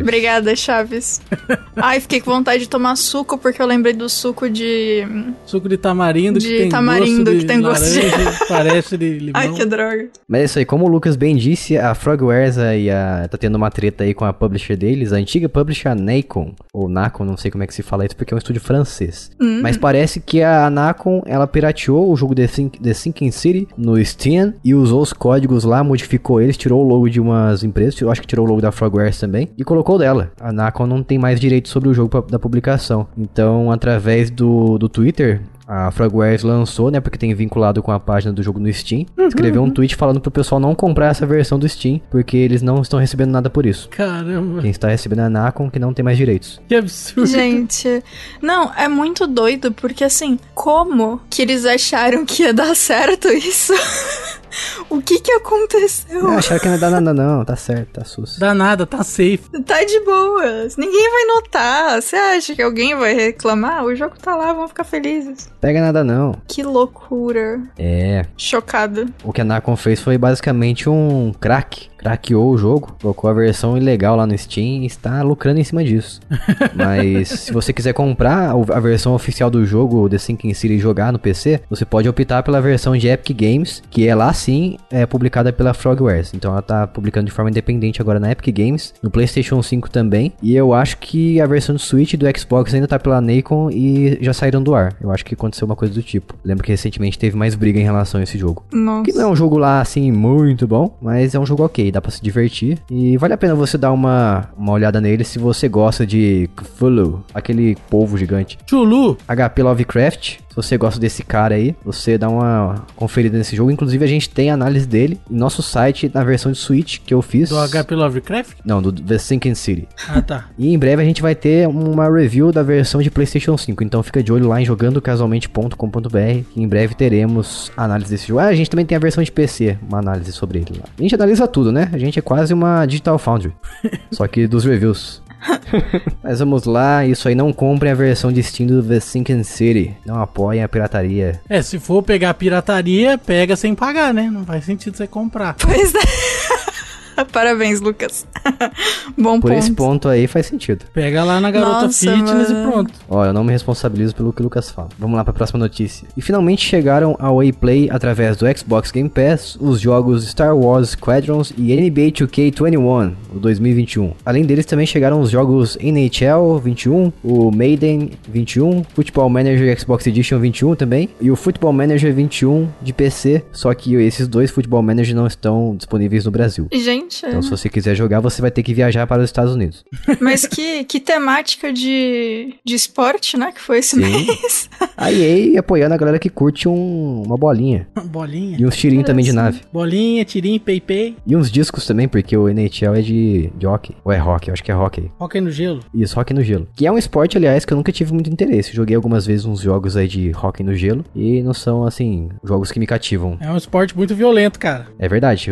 Obrigada, Chaves. Ai, fiquei com vontade de tomar suco porque eu lembrei do suco de. Suco de tamarindo De que tem tamarindo, gosto de que tem gosto de- parece de limão. Ai, que droga. Mas é isso aí, como o Lucas bem disse, a Frogwares aí a, tá tendo uma treta aí com a publisher deles, a antiga publisher a Nacon, ou Nacon, não sei como é que se fala isso, porque é um estúdio francês. Mas parece que a Nacon, ela pirateou o jogo The, Sink, The Sinking City no Steam e usou os códigos lá, modificou eles, tirou o logo de umas empresas, eu acho que tirou o logo da Frogwares também, e colocou dela. A Nacon não tem mais direito sobre o jogo pra- da publicação. Então, através do, do Twitter, a Frogwares lançou, né? Porque tem vinculado com a página do jogo no Steam. Escreveu um tweet falando pro pessoal não comprar essa versão do Steam, porque eles não estão recebendo nada por isso. Caramba, Quem está recebendo é a Nacon, que não tem mais direitos. que absurdo. Gente, não, é muito doido, porque assim, como que eles acharam que ia dar certo isso? o que que aconteceu? Ah, acharam que não ia dar nada, não. Tá certo, tá sus. Dá nada, tá safe. Tá de boas. Ninguém vai notar. Você acha que alguém vai reclamar? O jogo tá lá, vão ficar felizes. Pega nada, não. Que loucura. É. Chocada. O que a Nacon fez foi basicamente um crack. Craqueou o jogo, colocou a versão ilegal lá no Steam e está lucrando em cima disso. Mas se você quiser comprar a versão oficial do jogo The Sinking City e jogar no PC, você pode optar pela versão de Epic Games, que é lá sim é publicada pela Frogwares. Então ela tá publicando de forma independente agora na Epic Games, no PlayStation 5 também. E eu acho que a versão do Switch e do Xbox ainda tá pela Nacon e já saíram do ar. Eu acho que aconteceu uma coisa do tipo. Lembro que recentemente teve mais briga em relação a esse jogo. Nossa. Que não é um jogo lá assim muito bom, mas é um jogo ok, dá pra se divertir. E vale a pena você dar uma, uma olhada nele se você gosta de Cthulhu, aquele polvo gigante. Chulu, HP Lovecraft, se você gosta desse cara aí, você dá uma conferida nesse jogo. Inclusive a gente tem análise dele em nosso site na versão de Switch que eu fiz. do HP Lovecraft? Não, do The Sinking City. Ah, tá. E em breve a gente vai ter uma review da versão de PlayStation 5. Então fica de olho lá em jogandocasualmente.com.br. Em breve teremos análise desse jogo. Ah, a gente também tem a versão de PC, uma análise sobre ele lá. A gente analisa tudo, né? A gente é quase uma Digital Foundry. só que dos reviews. Mas vamos lá, isso aí não comprem a versão de Steam do The Sinking City. Não apoiem a pirataria. É, se for pegar pirataria, pega sem pagar, né? Não faz sentido você comprar. Pois é. Parabéns, Lucas. Bom Por ponto. esse ponto aí faz sentido. Pega lá na Garota Nossa, Fitness mano. e pronto. Ó, eu não me responsabilizo pelo que o Lucas fala. Vamos lá para a próxima notícia. E finalmente chegaram ao Play através do Xbox Game Pass os jogos Star Wars Squadrons e NBA 2K21, o 2021. Além deles também chegaram os jogos NHL 21, o Maiden 21, Football Manager Xbox Edition 21 também e o Football Manager 21 de PC, só que esses dois Football Manager não estão disponíveis no Brasil. Gente, Interessante. Então, se você quiser jogar, você vai ter que viajar para os Estados Unidos. Mas que, que temática de, de esporte, né? Que foi esse Sim. mês. A EA apoiando a galera que curte um- uma bolinha. Bolinha. E uns tirinhos também de nave. Bolinha, tirinho, pei-pei. E uns discos também, porque o NHL é de, de hockey. Ou é hockey, eu acho que é hockey. Hockey no gelo. Isso, hockey no gelo. Que é um esporte, aliás, que eu nunca tive muito interesse. Joguei algumas vezes uns jogos aí de hockey no gelo. E não são, assim, jogos que me cativam. É um esporte muito violento, cara. É verdade,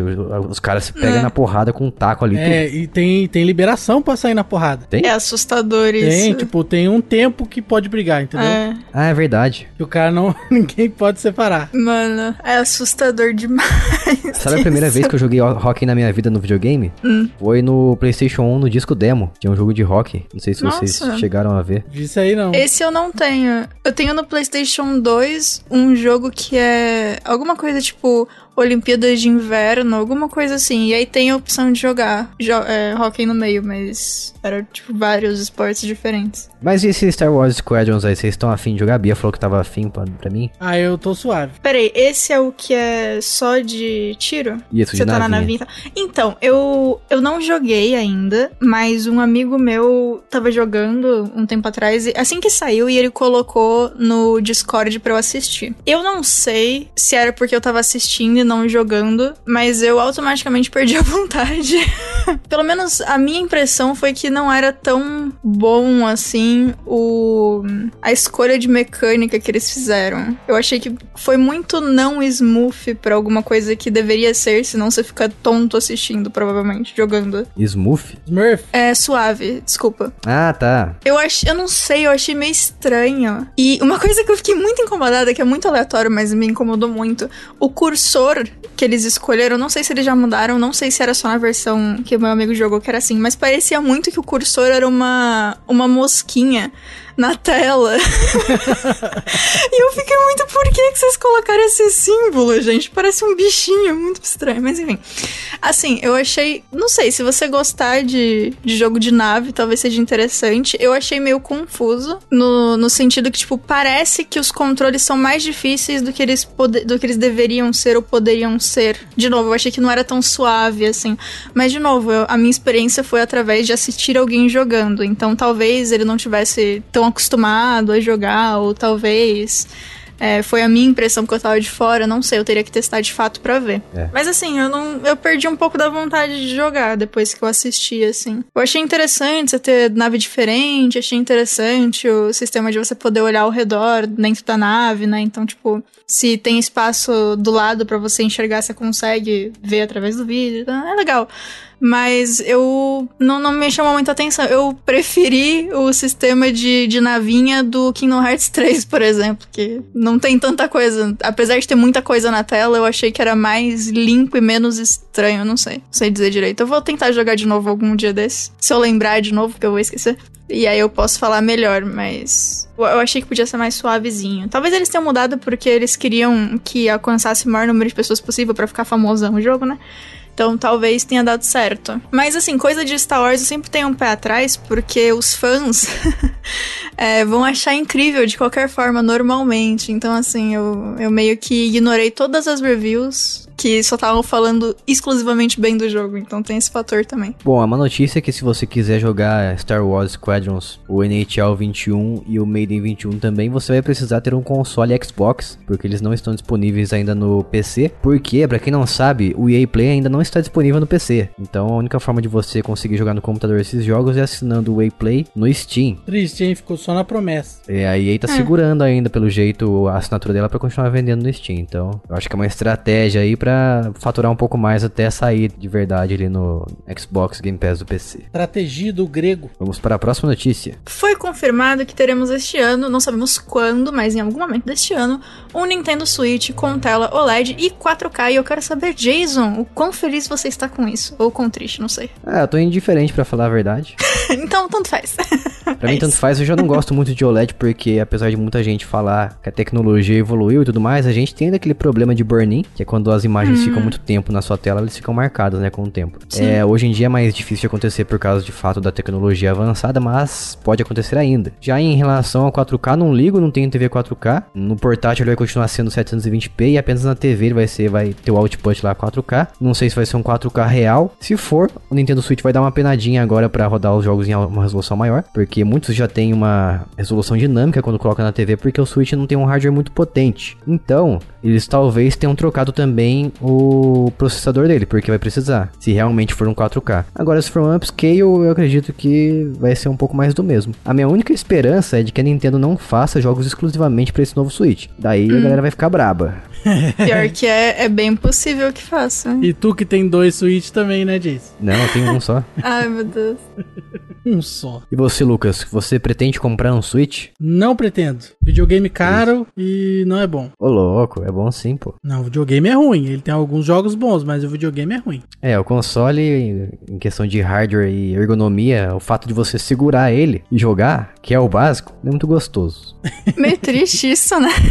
os caras se pegam É. na porrada com um taco ali. É, e tem, tem liberação pra sair na porrada. Tem? É assustador isso. Tem, tipo, tem um tempo que pode brigar, entendeu? É, Ah, é verdade. Que o cara não. ninguém pode separar. mano, é assustador demais. Sabe a primeira vez que eu joguei hockey na minha vida no videogame? Hum. Foi no PlayStation 1, no disco demo. Tinha um jogo de hockey. Não sei se vocês Nossa. chegaram a ver. Disso aí não. Esse eu não tenho. Eu tenho no PlayStation 2 um jogo que é alguma coisa tipo Olimpíadas de Inverno, alguma coisa assim. E aí tem a opção de jogar jo é, hockey no meio, mas era tipo vários esportes diferentes. Mas e esse Star Wars Squadrons aí? Vocês estão afim de jogar? A Bia falou que tava afim pra, pra mim. Ah, eu tô suave. Peraí, esse é o que é só de tiro? Isso, Você de tá na navinha. navinha. Então, eu, eu não joguei ainda, mas um amigo meu tava jogando um tempo atrás, e assim que saiu, e ele colocou no Discord pra eu assistir. Eu não sei se era porque eu tava assistindo e não jogando, mas eu automaticamente perdi a vontade. Pelo menos a minha impressão foi que não era tão bom assim o a escolha de mecânica que eles fizeram. Eu achei que foi muito não smooth pra alguma coisa que deveria ser, senão você fica tonto assistindo, provavelmente, jogando. Smooth? Smurf. É suave, desculpa. Ah, tá. Eu acho, eu não sei, eu achei meio estranho. E uma coisa que eu fiquei muito incomodada, que é muito aleatório, mas me incomodou muito, o cursor que eles escolheram, não sei se eles já mudaram, não sei se era só na versão que o meu amigo jogou que era assim, mas parecia muito que o cursor era uma uma mosquinha tinha na tela. e eu fiquei muito, por que, que vocês colocaram esse símbolo, gente? Parece um bichinho, muito estranho, mas enfim. Assim, eu achei. Não sei, se você gostar de, de jogo de nave, talvez seja interessante. Eu achei meio confuso. No, no sentido que, tipo, parece que os controles são mais difíceis do que eles, do que eles deveriam ser ou poderiam ser. De novo, eu achei que não era tão suave assim. Mas, de novo, eu- a minha experiência foi através de assistir alguém jogando. Então, talvez ele não tivesse tão acostumado a jogar, ou talvez. É, foi a minha impressão que eu tava de fora, não sei, eu teria que testar de fato pra ver. É. Mas assim, eu não. Eu perdi um pouco da vontade de jogar depois que eu assisti, assim. Eu achei interessante você ter nave diferente, achei interessante o sistema de você poder olhar ao redor dentro da nave, né? Então, tipo, se tem espaço do lado pra você enxergar, você consegue ver através do vídeo. Então, é legal. Mas eu não, não me chamou muita atenção. Eu preferi o sistema de, de navinha do Kingdom Hearts 3, por exemplo, que não tem tanta coisa. Apesar de ter muita coisa na tela, eu achei que era mais limpo e menos estranho. Não sei, não sei dizer direito. Eu vou tentar jogar de novo algum dia desse. Se eu lembrar de novo, porque eu vou esquecer. E aí eu posso falar melhor, mas. Eu achei que podia ser mais suavezinho. Talvez eles tenham mudado porque eles queriam que alcançasse o maior número de pessoas possível pra ficar famosão o jogo, né? Então talvez tenha dado certo. Mas assim, coisa de Star Wars eu sempre tenho um pé atrás, porque os fãs é, vão achar incrível de qualquer forma, normalmente. Então, assim, eu, eu meio que ignorei todas as reviews que só estavam falando exclusivamente bem do jogo. Então tem esse fator também. Bom, a má notícia é que se você quiser jogar Star Wars Squadrons, o NHL 21 e o Maiden 21 também, você vai precisar ter um console Xbox, porque eles não estão disponíveis ainda no PC. Porque, pra quem não sabe, o EA Play ainda não está disponível no PC. Então a única forma de você conseguir jogar no computador esses jogos é assinando o EA Play no Steam. Triste, hein? Ficou só na promessa. E a EA tá segurando ainda, pelo jeito, a assinatura dela pra continuar vendendo no Steam. Então, eu acho que é uma estratégia aí pra faturar um pouco mais até sair de verdade ali no Xbox Game Pass do PC. Estratégia do grego. Vamos para a próxima notícia. Foi confirmado que teremos este ano, não sabemos quando, mas em algum momento deste ano, um Nintendo Switch com tela OLED e 4K. E eu quero saber, Jason, o quão feliz você está com isso? Ou quão triste, não sei. Ah, eu tô indiferente pra falar a verdade. então, tanto faz. Pra É mim, tanto faz, eu já não gosto muito de OLED, porque apesar de muita gente falar que a tecnologia evoluiu e tudo mais, a gente tem ainda aquele problema de burn-in, que é quando as imagens ficam muito tempo na sua tela, eles ficam marcadas, né, com o tempo. É, hoje em dia é mais difícil de acontecer por causa de fato da tecnologia avançada, mas pode acontecer ainda. Já em relação ao 4K, não ligo, não tenho TV 4K. No portátil ele vai continuar sendo 720p e apenas na TV ele vai ser, vai ter o output lá 4K. Não sei se vai ser um 4K real. Se for, o Nintendo Switch vai dar uma penadinha agora para rodar os jogos em uma resolução maior, porque muitos já têm uma resolução dinâmica quando coloca na TV, porque o Switch não tem um hardware muito potente. Então, eles talvez tenham trocado também o processador dele, porque vai precisar, se realmente for um 4K. Agora, se for um upscale, eu acredito que vai ser um pouco mais do mesmo. A minha única esperança é de que a Nintendo não faça jogos exclusivamente para esse novo Switch. Daí a galera vai ficar braba. Pior que é, é bem possível que faça. E tu que tem dois Switch também, né, Jace? Não, eu tenho um só. Ai, meu Deus. Um só. E você, Lucas, você pretende comprar um Switch? Não pretendo. Videogame caro e não é bom. Ô, louco, é bom sim, pô. Não, o videogame é ruim. Ele tem alguns jogos bons, mas o videogame é ruim. É, o console, em questão de hardware e ergonomia, o fato de você segurar ele e jogar, que é o básico, é muito gostoso. Meio triste isso, né?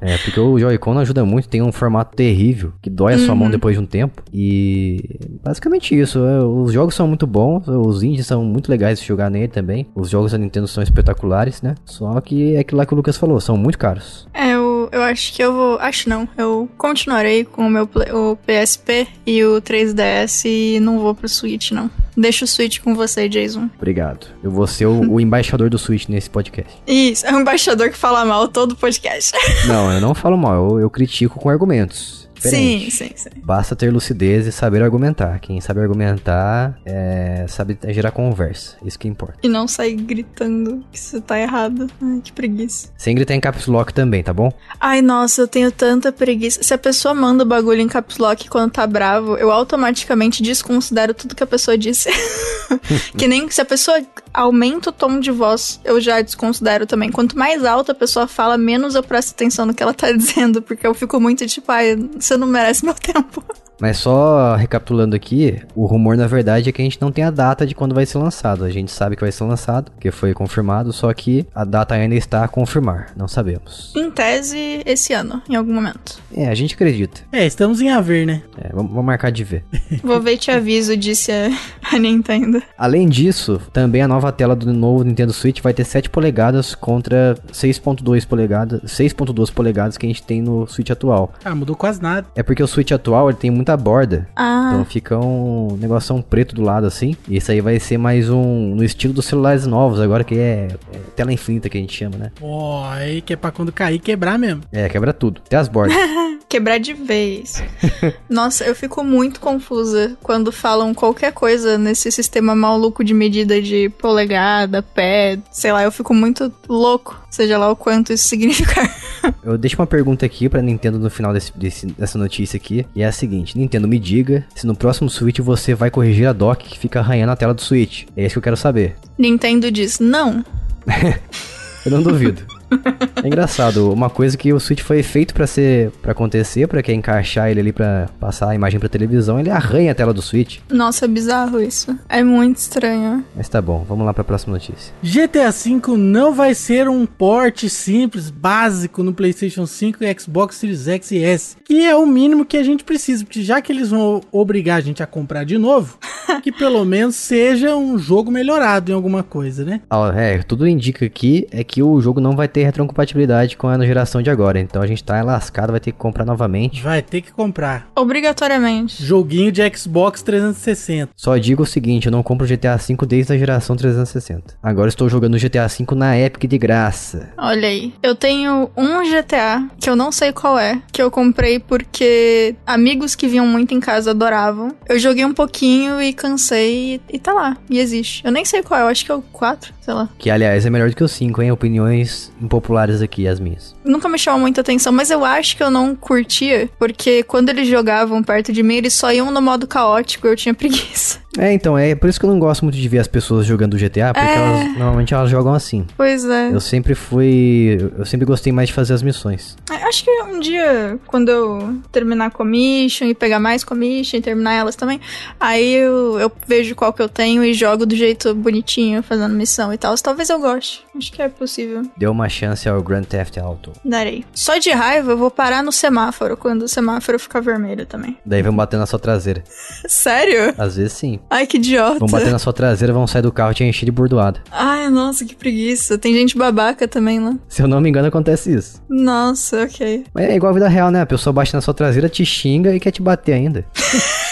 É, porque o Joy-Con não ajuda muito, tem um formato terrível, que dói a sua mão depois de um tempo. E basicamente isso, é, os jogos são muito bons, os indies são muito legais de jogar nele também. Os jogos da Nintendo são espetaculares, né? Só que é aquilo lá que o Lucas falou, são muito caros. É, eu, eu acho que eu vou. Acho não. Eu continuarei com o meu play- o PSP e o 3DS e não vou pro Switch, não. Deixa o Switch com você, Jason. Obrigado. Eu vou ser o, o embaixador do Switch nesse podcast. Isso, é um embaixador que fala mal todo podcast. Não, eu não falo mal, eu, eu critico com argumentos. Sim, Diferente. sim, sim. Basta ter lucidez e saber argumentar. Quem sabe argumentar é, sabe gerar conversa. Isso que importa. E não sair gritando que você tá errado. Ai, que preguiça. Sem gritar em caps lock também, tá bom? Ai, nossa, eu tenho tanta preguiça. Se a pessoa manda o bagulho em caps lock quando tá bravo, eu automaticamente desconsidero tudo que a pessoa disse. que nem se a pessoa aumenta o tom de voz, eu já desconsidero também. Quanto mais alta a pessoa fala, menos eu presto atenção no que ela tá dizendo, porque eu fico muito tipo, ai, você não merece meu tempo. Mas só recapitulando aqui, o rumor na verdade é que a gente não tem a data de quando vai ser lançado. A gente sabe que vai ser lançado, porque foi confirmado, só que a data ainda está a confirmar. Não sabemos. Em tese, esse ano, em algum momento. É, a gente acredita. É, estamos em haver, né? É, vamos, vamos marcar de ver. Vou ver e te aviso, disse a, a Nintendo. Além disso, também a nova tela do novo Nintendo Switch vai ter 7 polegadas contra 6.2 polegadas, 6.2 polegadas que a gente tem no Switch atual. Ah, mudou quase nada. É porque o Switch atual ele tem muita borda. Ah, Então fica um negoção preto do lado assim. E isso aí vai ser mais um no estilo dos celulares novos, agora que é, é tela infinita que a gente chama, né? Ó, aí que é pra quando cair, quebrar mesmo. É, quebra tudo, até as bordas. quebrar de vez. Nossa, eu fico muito confusa quando falam qualquer coisa nesse sistema maluco de medida de polegada, pé, sei lá, eu fico muito louco, seja lá o quanto isso significar. Eu deixo uma pergunta aqui pra Nintendo no final desse- desse- dessa notícia aqui. E é a seguinte: Nintendo, me diga se no próximo Switch você vai corrigir a dock que fica arranhando a tela do Switch. É isso que eu quero saber. Nintendo diz: não. Eu não duvido. É engraçado, uma coisa que o Switch foi feito pra ser para acontecer, pra quem encaixar ele ali pra passar a imagem pra televisão, ele arranha a tela do Switch. Nossa, é bizarro isso. É muito estranho. Mas tá bom, vamos lá pra próxima notícia. GTA V não vai ser um porte simples, básico no PlayStation 5 e Xbox Series X e S, que é o mínimo que a gente precisa, porque já que eles vão obrigar a gente a comprar de novo, que pelo menos seja um jogo melhorado em alguma coisa, né? Ah, é, tudo indica aqui é que o jogo não vai ter retrocompatibilidade com a geração de agora, então a gente tá lascado, vai ter que comprar novamente. Vai ter que comprar. Obrigatoriamente. Joguinho de Xbox 360. Só digo o seguinte, eu não compro GTA V desde a geração 360. Agora estou jogando GTA V na Epic de graça. Olha aí. Eu tenho um GTA, que eu não sei qual é, que eu comprei porque amigos que vinham muito em casa adoravam. Eu joguei um pouquinho e cansei e, e tá lá. E existe. Eu nem sei qual é, eu acho que é o 4, sei lá. Que aliás é melhor do que o 5, hein? Opiniões impopulares aqui, as minhas. Nunca me chamou muita atenção, mas eu acho que eu não curtia, porque quando eles jogavam perto de mim, eles só iam no modo caótico e eu tinha preguiça. É, então, é por isso que eu não gosto muito de ver as pessoas jogando GTA, porque É. elas, normalmente elas jogam assim. Pois é. Eu sempre fui. Eu sempre gostei mais de fazer as missões. É, Acho que um dia, quando eu terminar a commission e pegar mais commission e terminar elas também, aí eu, eu vejo qual que eu tenho e jogo do jeito bonitinho, fazendo missão e tal. Talvez eu goste. Acho que é possível. Deu uma chance ao Grand Theft Auto. Darei. Só de raiva eu vou parar no semáforo quando o semáforo ficar vermelho também. Daí vão bater na sua traseira. Sério? Às vezes sim. Ai, que idiota. Vão bater na sua traseira, vão sair do carro e te encher de bordoada. Ai, nossa, que preguiça. Tem gente babaca também lá. Se eu não me engano, acontece isso. Nossa, ok. Mas é igual a vida real, né? A pessoa bate na sua traseira, te xinga e quer te bater ainda.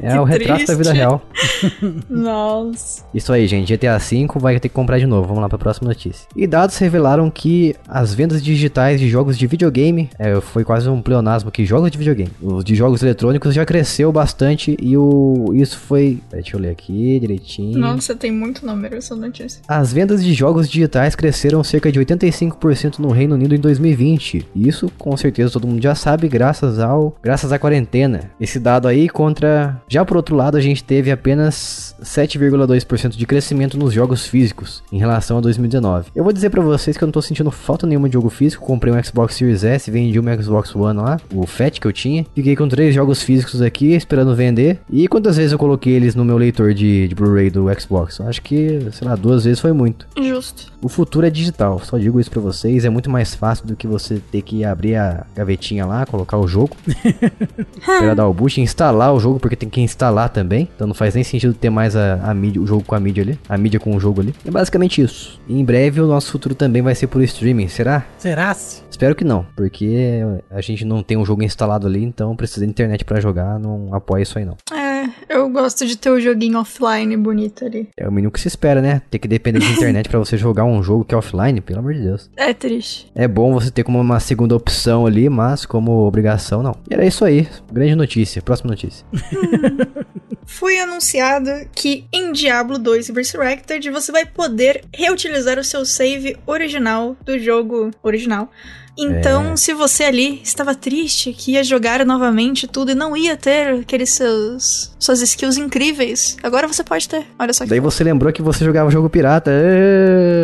é o retrato da vida triste. real. Nossa. Isso aí, gente. GTA V vai ter que comprar de novo. Vamos lá pra próxima notícia. E dados revelaram que as vendas digitais de jogos de videogame, é, foi quase um pleonasmo aqui, jogos de videogame, os de jogos eletrônicos já cresceu bastante e o isso foi, peraí, deixa eu ler aqui direitinho. Nossa, tem muito número essa notícia. As vendas de jogos digitais cresceram cerca de 85% no Reino Unido em 2020. E isso, com certeza, todo mundo já sabe, graças ao graças à quarentena. Esse dado aí contra, já por outro lado, a gente teve apenas 7,2% de crescimento nos jogos físicos em relação a 2019. Eu vou dizer pra vocês que eu não tô sentindo falta nenhuma de jogo físico. Comprei um Xbox Series S, vendi um Xbox One lá, o Fat que eu tinha. Fiquei com três jogos físicos aqui, esperando vender. E quantas vezes eu coloquei eles no meu leitor de, de Blu-ray do Xbox? Eu acho que, sei lá, duas vezes foi muito. Justo. O futuro é digital, só digo isso pra vocês. É muito mais fácil do que você ter que abrir a gavetinha lá, colocar o jogo, esperar dar o boot, instalar o jogo, porque tem que instalar também. Então não faz nem sentido ter mais a, a mídia, o jogo com a mídia ali, a mídia com o jogo ali. É basicamente isso. E em breve o nosso futuro também vai ser por streaming, será? Será? -se? Espero que não, porque a gente não tem um jogo instalado ali, então precisa de internet pra jogar, não apoia isso aí não. É, eu gosto de ter o joguinho offline bonito ali. É o mínimo que se espera, né? Ter que depender de internet pra você jogar um jogo que é offline, pelo amor de Deus. É triste. É bom você ter como uma segunda opção ali, mas como obrigação, não. E era isso aí. Grande notícia. Próxima notícia. Foi anunciado que em Diablo 2 Resurrected você vai poder reutilizar o seu save original do jogo original. Então, É. se você ali estava triste, que ia jogar novamente tudo e não ia ter aqueles seus suas skills incríveis, agora você pode ter. Olha só que Daí você lembrou que você jogava jogo pirata.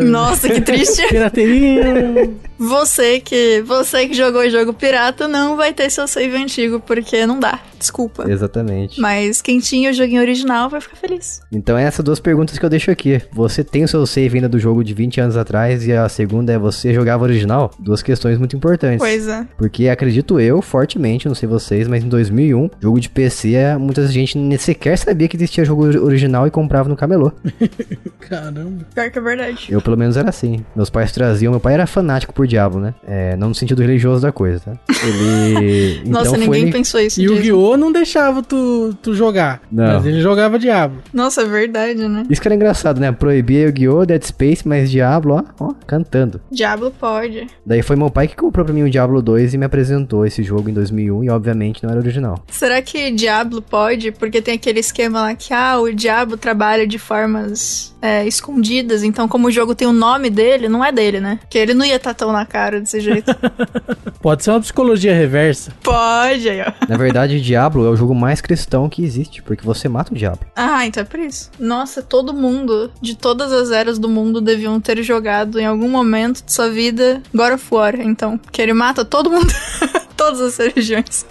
Nossa, que triste. Pirateria. Você que você que jogou jogo pirata não vai ter seu save antigo porque não dá. Desculpa. Exatamente. Mas quem tinha o joguinho original vai ficar feliz. Então essas duas perguntas que eu deixo aqui. Você tem o seu save ainda do jogo de 20 anos atrás e a segunda é você jogava original? Duas questões muito importantes. Pois é. Porque acredito eu, fortemente, não sei vocês, mas em 2001, jogo de PC, é, muita gente nem sequer sabia que existia jogo original e comprava no camelô. Caramba. Pior que é verdade. Eu, pelo menos, era assim. Meus pais traziam. Meu pai era fanático por Diablo, né? É, não no sentido religioso da coisa, tá? Ele. então Nossa, foi ninguém ele- pensou isso. E o. Guiô não deixava tu, tu jogar. Não. Mas ele jogava Diablo. Nossa, é verdade, né? Isso que era engraçado, né? Proibia Yu-Gi-Oh!, Dead Space, mas Diablo, ó, ó, cantando. Diablo pode. Daí foi meu pai que comprou pra mim o Diablo 2 e me apresentou esse jogo em 2001 e, obviamente, não era original. Será que Diablo pode? Porque tem aquele esquema lá que, ah, o Diablo trabalha de formas é, escondidas, então como o jogo tem o nome dele, não é dele, né? Porque ele não ia estar tão na cara desse jeito. Pode ser uma psicologia reversa. pode, aí, ó. Na verdade, Diablo é o jogo mais cristão que existe, porque você mata o Diablo. Ah, então é por isso. Nossa, todo mundo, de todas as eras do mundo, deviam ter jogado em algum momento de sua vida God of War, então. Porque ele mata todo mundo. Todas as religiões.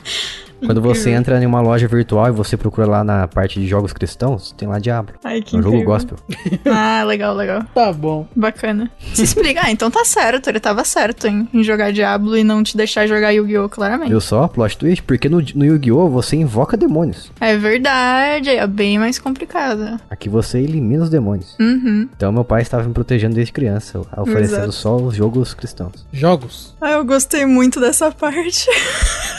Quando você entra em uma loja virtual e você procura lá na parte de jogos cristãos, tem lá Diablo. Ai, que É um jogo gospel. Ah, legal, legal. Tá bom. Bacana. Se explica. Ah, então tá certo. Ele tava certo em, em jogar Diablo e não te deixar jogar Yu-Gi-Oh! claramente. Viu só? Plot twist? Porque no, no Yu-Gi-Oh! você invoca demônios. É verdade. É bem mais complicado. Aqui você elimina os demônios. Uhum. Então meu pai estava me protegendo desde criança, oferecendo Exato. só os jogos cristãos. Jogos. Ah, eu gostei muito dessa parte.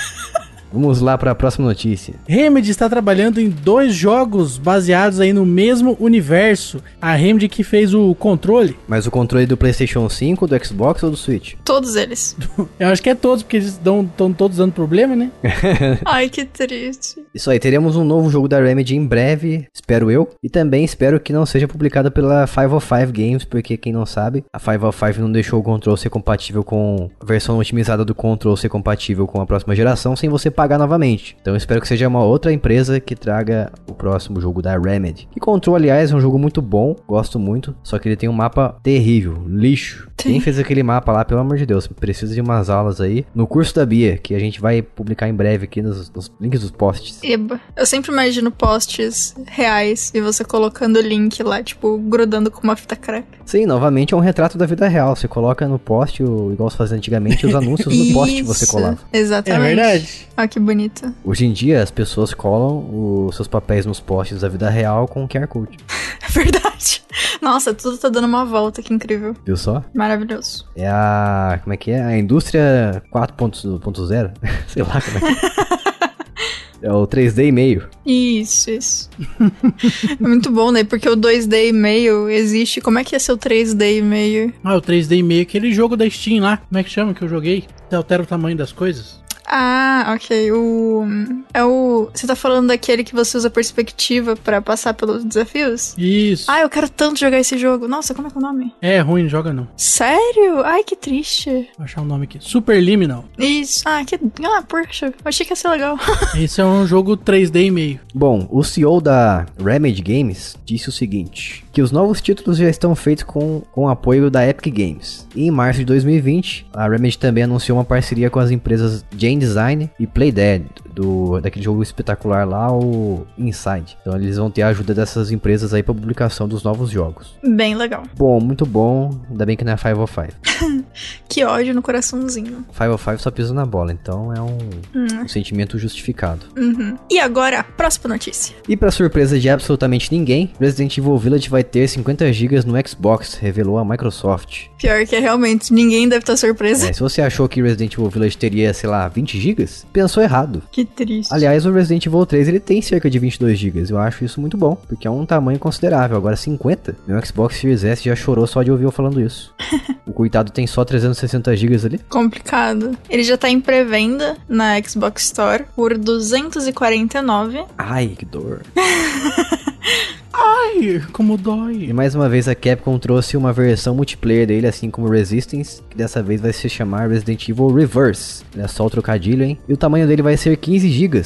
Vamos lá para a próxima notícia. Remedy está trabalhando em dois jogos baseados aí no mesmo universo. A Remedy que fez o controle. Mas o controle do PlayStation 5, do Xbox ou do Switch? Todos eles. Eu acho que é todos, porque eles estão todos dando problema, né? Ai, que triste. Isso aí, teremos um novo jogo da Remedy em breve, espero eu. E também espero que não seja publicado pela 505 Games, porque quem não sabe, a 505 não deixou o Control ser compatível com a versão otimizada do Control ser compatível com a próxima geração, sem você pagar novamente. Então eu espero que seja uma outra empresa que traga o próximo jogo da Remedy. Que Control, aliás, é um jogo muito bom, gosto muito, só que ele tem um mapa terrível, lixo. Quem fez aquele mapa lá, pelo amor de Deus, precisa de umas aulas aí no curso da Bia, que a gente vai publicar em breve aqui nos, nos links dos posts. Eba. Eu sempre imagino posts reais e você colocando o link lá, tipo, grudando com uma fita crepe. Sim, novamente é um retrato da vida real. Você coloca no post, o- igual se fazia antigamente, os anúncios no post você colava. Exatamente. É verdade. Que bonito. Hoje em dia, as pessoas colam os seus papéis nos posts da vida real com QR Code. É verdade. Nossa, tudo tá dando uma volta, que incrível. Viu só? Maravilhoso. É a. Como é que é? A indústria 4.0? Sei lá como é que é. É o 3D e meio. Isso, isso. é muito bom, né? Porque o 2D e meio existe. Como é que é seu 3D e meio? Ah, o 3D e meio, aquele jogo da Steam lá. Como é que chama que eu joguei? Você altera o tamanho das coisas? Ah, ok. O. É o. Você tá falando daquele que você usa perspectiva pra passar pelos desafios? Isso. Ah, eu quero tanto jogar esse jogo. Nossa, como é que é o nome? É ruim, não joga não. Sério? Ai, que triste. Vou achar o nome aqui. Superliminal. Isso. Ah, que. Ah, poxa. Eu achei que ia ser legal. Esse é um jogo 3D e meio. Bom, o CEO da Remedy Games disse o seguinte: que os novos títulos já estão feitos com, com o apoio da Epic Games. E em março de 2020, a Remedy também anunciou uma parceria com as empresas Jane Design e Playdead, do, daquele jogo espetacular lá, o Inside. Então eles vão ter a ajuda dessas empresas aí para publicação dos novos jogos. Bem legal. Bom, muito bom, ainda bem que não é 505. Que ódio no coraçãozinho. 505 só pisa na bola, então é um, Hum. um sentimento justificado. Uhum. E agora, próxima notícia. E para surpresa de absolutamente ninguém, Resident Evil Village vai ter 50 GB no Xbox, revelou a Microsoft. Pior que é realmente, ninguém deve estar surpreso. É, se você achou que Resident Evil Village teria, sei lá, 20 GB, pensou errado. Que triste. Aliás, o Resident Evil 3 ele tem cerca de 22 GB. Eu acho isso muito bom, porque é um tamanho considerável. Agora 50, meu Xbox Series S já chorou só de ouvir eu falando isso. o coitado tem só 360 GB ali. Complicado. Ele já tá em pré-venda na Xbox Store por 249. Ai, que dor. Ai, como E dói. mais uma vez a Capcom trouxe uma versão multiplayer dele, assim como Resistance, que dessa vez vai se chamar Resident Evil Reverse. É só o trocadilho, hein? E o tamanho dele vai ser 15 GB.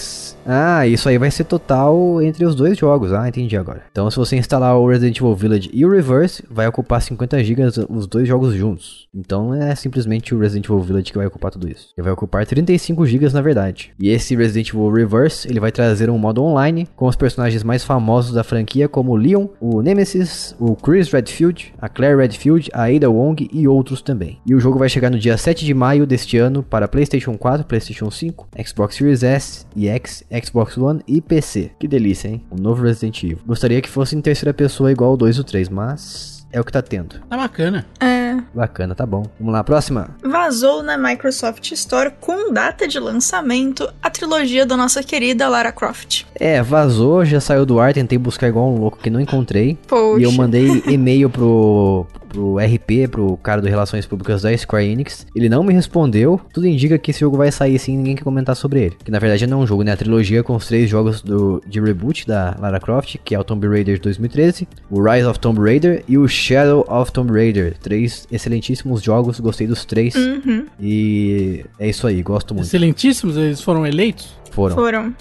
Ah, isso aí vai ser total entre os dois jogos. Ah, entendi agora. Então, se você instalar o Resident Evil Village e o Reverse, vai ocupar 50 GB os dois jogos juntos. Então, é simplesmente o Resident Evil Village que vai ocupar tudo isso. Ele vai ocupar 35 GB na verdade. E esse Resident Evil Reverse, ele vai trazer um modo online com os personagens mais famosos da franquia, como o Leon, o Nemesis, o Chris Redfield, a Claire Redfield, a Ada Wong e outros também. E o jogo vai chegar no dia 7 de maio deste ano para PlayStation 4, PlayStation 5, Xbox Series S e X, Xbox One e PC. Que delícia, hein? Um novo Resident Evil. Gostaria que fosse em terceira pessoa igual o 2 e o 3, mas é o que tá tendo. Tá bacana. É. Bacana, tá bom. Vamos lá, próxima. Vazou na Microsoft Store com data de lançamento a trilogia da nossa querida Lara Croft. É, vazou, já saiu do ar, tentei buscar igual um louco que não encontrei. Poxa. E eu mandei e-mail pro, pro RP, pro cara do Relações Públicas da Square Enix. Ele não me respondeu. Tudo indica que esse jogo vai sair sim, ninguém quer comentar sobre ele. Que na verdade não é um jogo, né? A trilogia com os três jogos do, de reboot da Lara Croft, que é o Tomb Raider de 2013, o Rise of Tomb Raider e o Shadow of Tomb Raider. Três excelentíssimos jogos, gostei dos três. Uhum. E é isso aí, gosto muito. Excelentíssimos, eles foram eleitos? Foram Foram.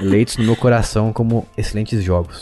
eleitos no meu coração como excelentes jogos.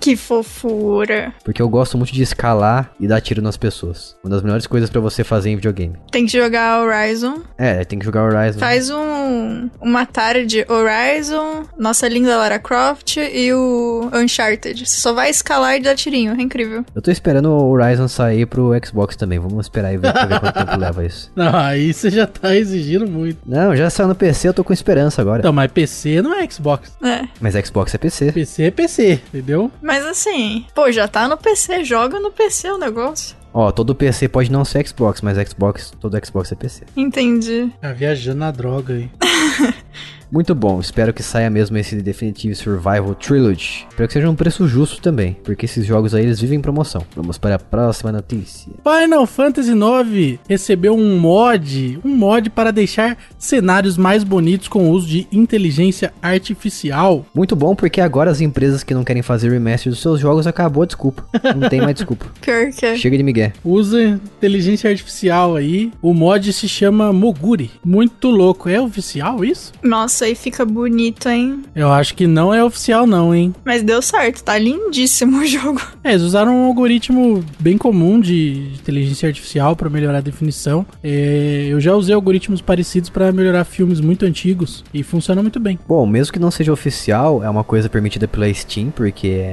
Que fofura. Porque eu gosto muito de escalar e dar tiro nas pessoas. Uma das melhores coisas pra você fazer em videogame. Tem que jogar Horizon. É, tem que jogar Horizon. Faz um uma tarde Horizon, nossa linda Lara Croft e o Uncharted. Você só vai escalar e dar tirinho. É incrível. Eu tô esperando o Horizon sair pro Xbox também. Vamos esperar e ver, ver quanto tempo leva isso. Não, aí você já tá exigindo muito. Não, já saiu no PC, eu tô com esperança agora. Então, mas PC não é Xbox. É. Mas Xbox é PC. PC é PC, entendeu? Mas assim, pô, já tá no PC, joga no PC o negócio. Ó, todo PC pode não ser Xbox, mas Xbox, todo Xbox é PC. Entendi. Tá viajando na droga aí. Muito bom, espero que saia mesmo esse Definitive Survival Trilogy. Espero que seja um preço justo também, porque esses jogos aí eles vivem em promoção. Vamos para a próxima notícia. Final Fantasy IX recebeu um mod, um mod para deixar cenários mais bonitos com o uso de inteligência artificial. Muito bom, porque agora as empresas que não querem fazer remaster dos seus jogos acabou a desculpa. Não tem mais desculpa. É. Chega de migué. Usa inteligência artificial aí. O mod se chama Moguri. Muito louco. É oficial isso? Nossa, aí fica bonito, hein? Eu acho que não é oficial não, hein? Mas deu certo, tá lindíssimo o jogo. É, eles usaram um algoritmo bem comum de inteligência artificial para melhorar a definição. É, eu já usei algoritmos parecidos para melhorar filmes muito antigos e funciona muito bem. Bom, mesmo que não seja oficial, é uma coisa permitida pela Steam, porque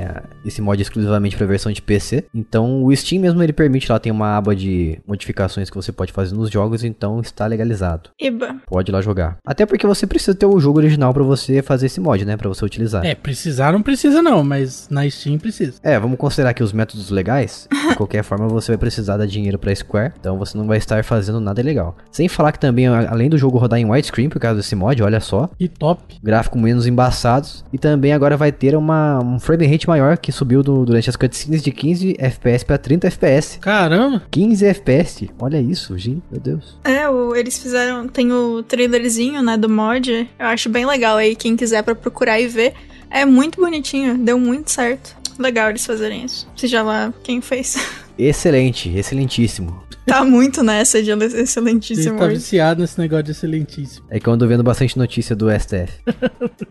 esse mod é exclusivamente para a versão de PC. Então, o Steam mesmo ele permite lá tem uma aba de modificações que você pode fazer nos jogos, então está legalizado. Iba. Pode ir lá jogar. Até porque você precisa ter o jogo original para você fazer esse mod, né, para você utilizar. É, precisar não precisa não, mas na Steam precisa. É, vamos considerar que os métodos legais, de qualquer forma você vai precisar dar dinheiro pra Square, então você não vai estar fazendo nada ilegal. Sem falar que também, além do jogo rodar em widescreen por causa desse mod, olha só, E top. gráfico menos embaçados, e também agora vai ter uma, um frame rate maior que subiu do- durante as cutscenes de 15 FPS pra 30 FPS. Caramba. 15 FPS, olha isso, gente, meu Deus. É, o- eles fizeram. Tem o trailerzinho, né, do mod. Eu acho bem legal aí, quem quiser pra procurar e ver. É muito bonitinho, deu muito certo. Legal eles fazerem isso. Seja lá quem fez. Excelente, excelentíssimo. tá muito nessa de Ele excelentíssimo. tá viciado nesse negócio de excelentíssimo. É que eu ando vendo bastante notícia do STF.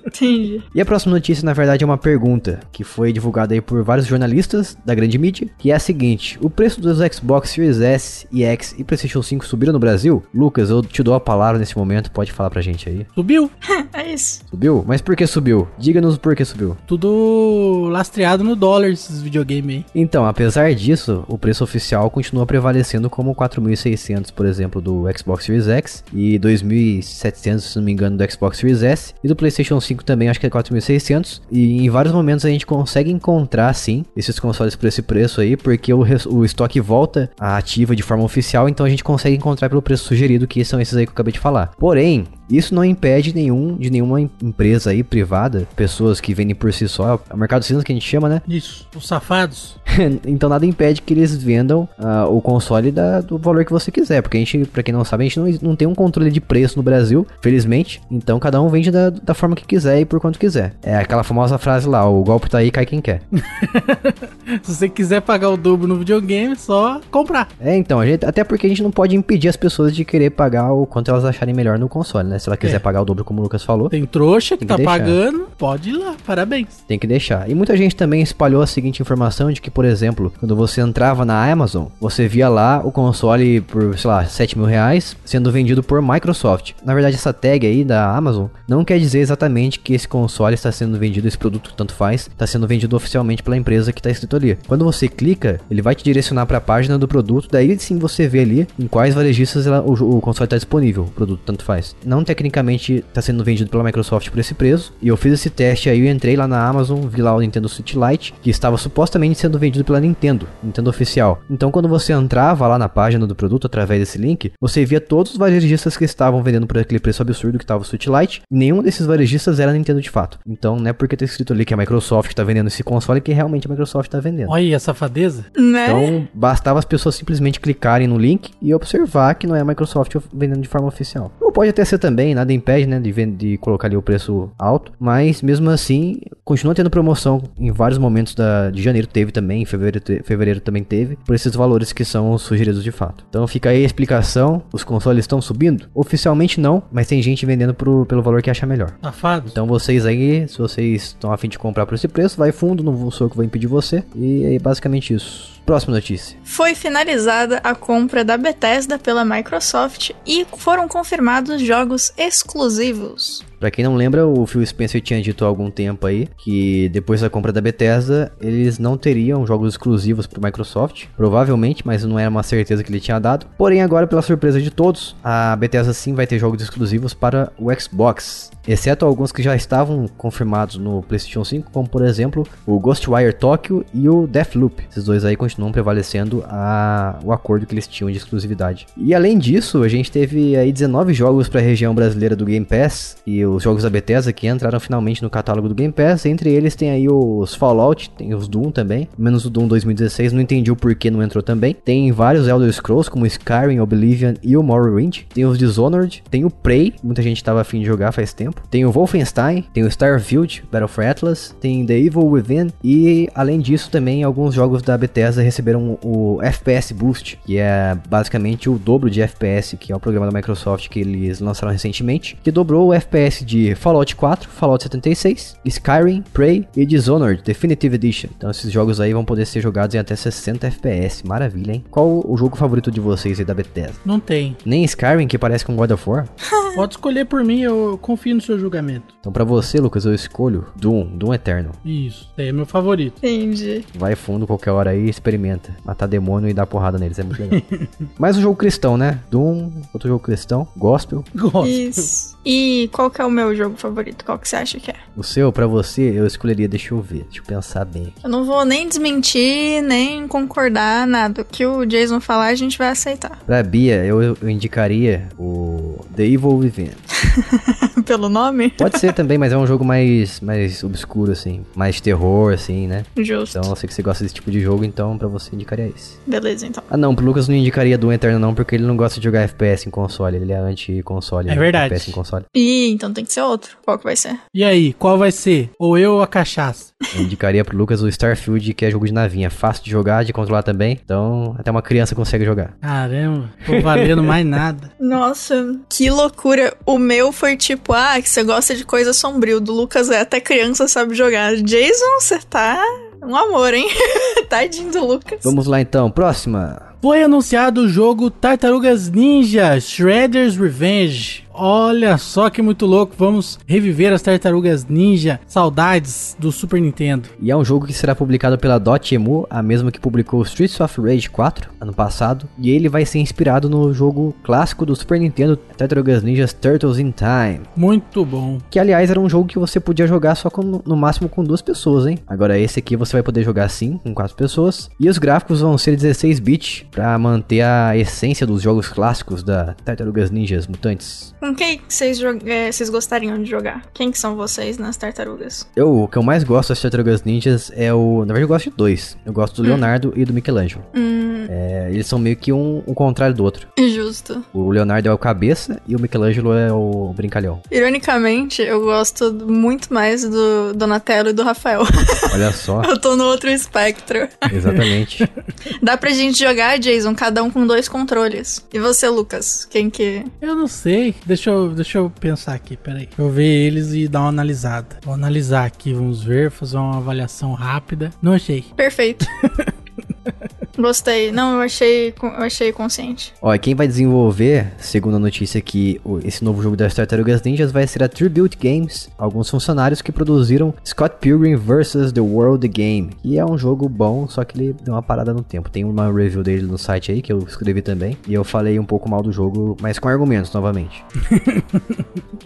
Entendi. E a próxima notícia, na verdade, é uma pergunta que foi divulgada aí por vários jornalistas da grande mídia, que é a seguinte: o preço dos Xbox Series S e X e PlayStation 5 subiram no Brasil? Lucas, eu te dou a palavra nesse momento, pode falar pra gente aí. Subiu. É isso. Subiu? Mas por que subiu? Diga-nos por que subiu. Tudo lastreado no dólar esses videogames aí. Então, apesar disso, o preço oficial continua prevalecendo como 4.600, por exemplo, do Xbox Series X e 2.700, se não me engano, do Xbox Series S e do PlayStation 5 também, acho que é 4.600. E em vários momentos a gente consegue encontrar, sim, esses consoles por esse preço aí, porque o, o estoque volta à ativa de forma oficial, então a gente consegue encontrar pelo preço sugerido, que são esses aí que eu acabei de falar. Porém, isso não impede nenhum de nenhuma em- empresa aí privada, pessoas que vendem por si só, é o mercado cinza que a gente chama, né? Isso. Os safados. então nada impede que eles vendam ah, o console da- do valor que você quiser, porque a gente, pra quem não sabe, a gente não, não tem um controle de preço no Brasil, felizmente. Então cada um vende da, da forma que quiser e por quanto quiser. É aquela famosa frase lá, o golpe tá aí, cai quem quer. Se você quiser pagar o dobro no videogame, é só comprar. É, então, a gente, até porque a gente não pode impedir as pessoas de querer pagar o quanto elas acharem melhor no console, né? Se ela quiser É. pagar o dobro, como o Lucas falou, Tem trouxa que que tá deixar. pagando, pode ir lá. Parabéns. Tem que deixar. E muita gente também espalhou a seguinte informação de que, por exemplo, quando você entrava na Amazon, você via lá o console por, sei lá, 7 mil reais sendo vendido por Microsoft. Na verdade, essa tag aí da Amazon não quer dizer exatamente que esse console está sendo vendido, esse produto, tanto faz, está sendo vendido oficialmente pela empresa que está escrito ali. Quando você clica, ele vai te direcionar para a página do produto, daí sim você vê ali em quais varejistas ela- o, o console está disponível, o produto, tanto faz. Não tecnicamente está sendo vendido pela Microsoft por esse preço, e eu fiz esse teste aí, eu entrei lá na Amazon, vi lá o Nintendo Switch Lite, que estava supostamente sendo vendido pela Nintendo, Nintendo oficial. Então quando você entrava lá na página do produto através desse link, você via todos os varejistas que estavam vendendo por aquele preço absurdo que estava o Switch Lite, e nenhum desses varejistas era Nintendo de fato. Então não é porque tá escrito ali que a Microsoft está vendendo esse console que realmente a Microsoft está vendendo. Olha a safadeza. Né? Então, bastava as pessoas simplesmente clicarem no link e observar que não é a Microsoft of- vendendo de forma oficial. Ou pode até ser também, nada impede, né, de, de colocar ali o preço alto, mas mesmo assim, continua tendo promoção em vários momentos da, de janeiro teve também, em fevereiro, te- fevereiro também teve, por esses valores que são os sugeridos de fato. Então fica aí a explicação, os consoles estão subindo? Oficialmente não, mas tem gente vendendo pro- pelo valor que acha melhor. Safados. Então vocês aí, se vocês estão afim de comprar por esse preço, vai fundo, não sou eu que vou impedir você. E é basicamente isso. Próxima notícia. Foi finalizada a compra da Bethesda pela Microsoft e foram confirmados jogos exclusivos. Pra quem não lembra, o Phil Spencer tinha dito há algum tempo aí que depois da compra da Bethesda, eles não teriam jogos exclusivos pro Microsoft, provavelmente, mas não era uma certeza que ele tinha dado. Porém, agora, pela surpresa de todos, a Bethesda sim vai ter jogos exclusivos para o Xbox, exceto alguns que já estavam confirmados no PlayStation 5, como por exemplo o Ghostwire Tokyo e o Deathloop. Esses dois aí continuam continuam prevalecendo a, o acordo que eles tinham de exclusividade. E além disso, a gente teve aí 19 jogos para a região brasileira do Game Pass e os jogos da Bethesda que entraram finalmente no catálogo do Game Pass. Entre eles tem aí os Fallout, tem os Doom também, menos o Doom 2016, não entendi o porquê não entrou também. Tem vários Elder Scrolls como Skyrim, Oblivion e o Morrowind. Tem os Dishonored, tem o Prey, muita gente tava afim de jogar faz tempo. Tem o Wolfenstein, tem o Starfield, Battle for Atlas, tem The Evil Within e além disso também alguns jogos da Bethesda receberam o FPS Boost, que é basicamente o dobro de FPS, que é o programa da Microsoft que eles lançaram recentemente, que dobrou o FPS de Fallout 4, Fallout 76, Skyrim, Prey e Dishonored Definitive Edition. Então esses jogos aí vão poder ser jogados em até 60 FPS. Maravilha, hein? Qual o jogo favorito de vocês aí da Bethesda? Não tem. Nem Skyrim, que parece com God of War? Pode escolher por mim, eu confio no seu julgamento. Então pra você, Lucas, eu escolho Doom, Doom Eterno. Isso, é meu favorito. Entendi. Vai fundo qualquer hora aí, experimenta. Matar demônio e dar porrada neles, é muito legal. Mais um jogo cristão, né? Doom, outro jogo cristão, Gospel. Gosto. Isso. E qual que é o meu jogo favorito? Qual que você acha que é? O seu, pra você, eu escolheria, deixa eu ver, deixa eu pensar bem. Eu não vou nem desmentir, nem concordar, nada. O que o Jason falar, a gente vai aceitar. Pra Bia, eu, eu indicaria o The Evil Within. Pelo nome? Pode ser também, mas é um jogo mais, mais obscuro, assim. Mais terror, assim, né? Justo. Então eu sei que você gosta desse tipo de jogo, então pra você indicaria esse. Beleza, então. Ah não, pro Lucas não indicaria Doom Eterno não, porque ele não gosta de jogar FPS em console, ele é anti-console. É né? verdade. FPS em console. Ih, então tem que ser outro. Qual que vai ser? E aí, qual vai ser? Ou eu ou a cachaça? Eu indicaria pro Lucas o Starfield, que é jogo de navinha, fácil de jogar, de controlar também, então até uma criança consegue jogar. Caramba, tô valendo mais nada. Nossa, que loucura. O meu foi tipo, ah, que você gosta de coisa sombrio. Do Lucas é até criança sabe jogar. Jason, você tá um amor, hein? Tadinho do Lucas. Vamos lá então, próxima. Foi anunciado o jogo Tartarugas Ninja Shredder's Revenge. Olha só que muito louco, vamos reviver as Tartarugas Ninja, saudades do Super Nintendo. E é um jogo que será publicado pela Dotemu, a mesma que publicou Streets of Rage 4 ano passado, e ele vai ser inspirado no jogo clássico do Super Nintendo, Tartarugas Ninjas Turtles in Time. Muito bom. Que aliás era um jogo que você podia jogar só com, no máximo com duas pessoas, hein? Agora esse aqui você vai poder jogar sim, com quatro pessoas. E os gráficos vão ser 16 bits para manter a essência dos jogos clássicos da Tartarugas Ninjas Mutantes. Com quem que vocês, é, vocês gostariam de jogar? Quem que são vocês nas tartarugas? Eu, o que eu mais gosto das Tartarugas Ninjas é o. Na verdade, eu gosto de dois. Eu gosto do Leonardo e do Michelangelo. Hum, É, eles são meio que um, um contrário do outro. justo. O Leonardo é o cabeça e o Michelangelo é o brincalhão. Ironicamente, eu gosto muito mais do Donatello e do Rafael. Olha só, eu tô no outro espectro. exatamente. Dá pra gente jogar, Jason, cada um com dois controles. E você, Lucas? Quem que. Eu não sei. Deixa eu, deixa eu pensar aqui, peraí. Deixa eu ver eles e dar uma analisada. Vou analisar aqui, vamos ver, fazer uma avaliação rápida. Não achei. Perfeito. Gostei. Não, eu achei, eu achei consciente. Ó, e quem vai desenvolver, segundo a notícia aqui, esse novo jogo das Tartarugas Ninjas vai ser a Tribute Games, alguns funcionários que produziram Scott Pilgrim vs. The World Game, que é um jogo bom, só que ele deu uma parada no tempo. Tem uma review dele no site aí, que eu escrevi também, e eu falei um pouco mal do jogo, mas com argumentos, novamente.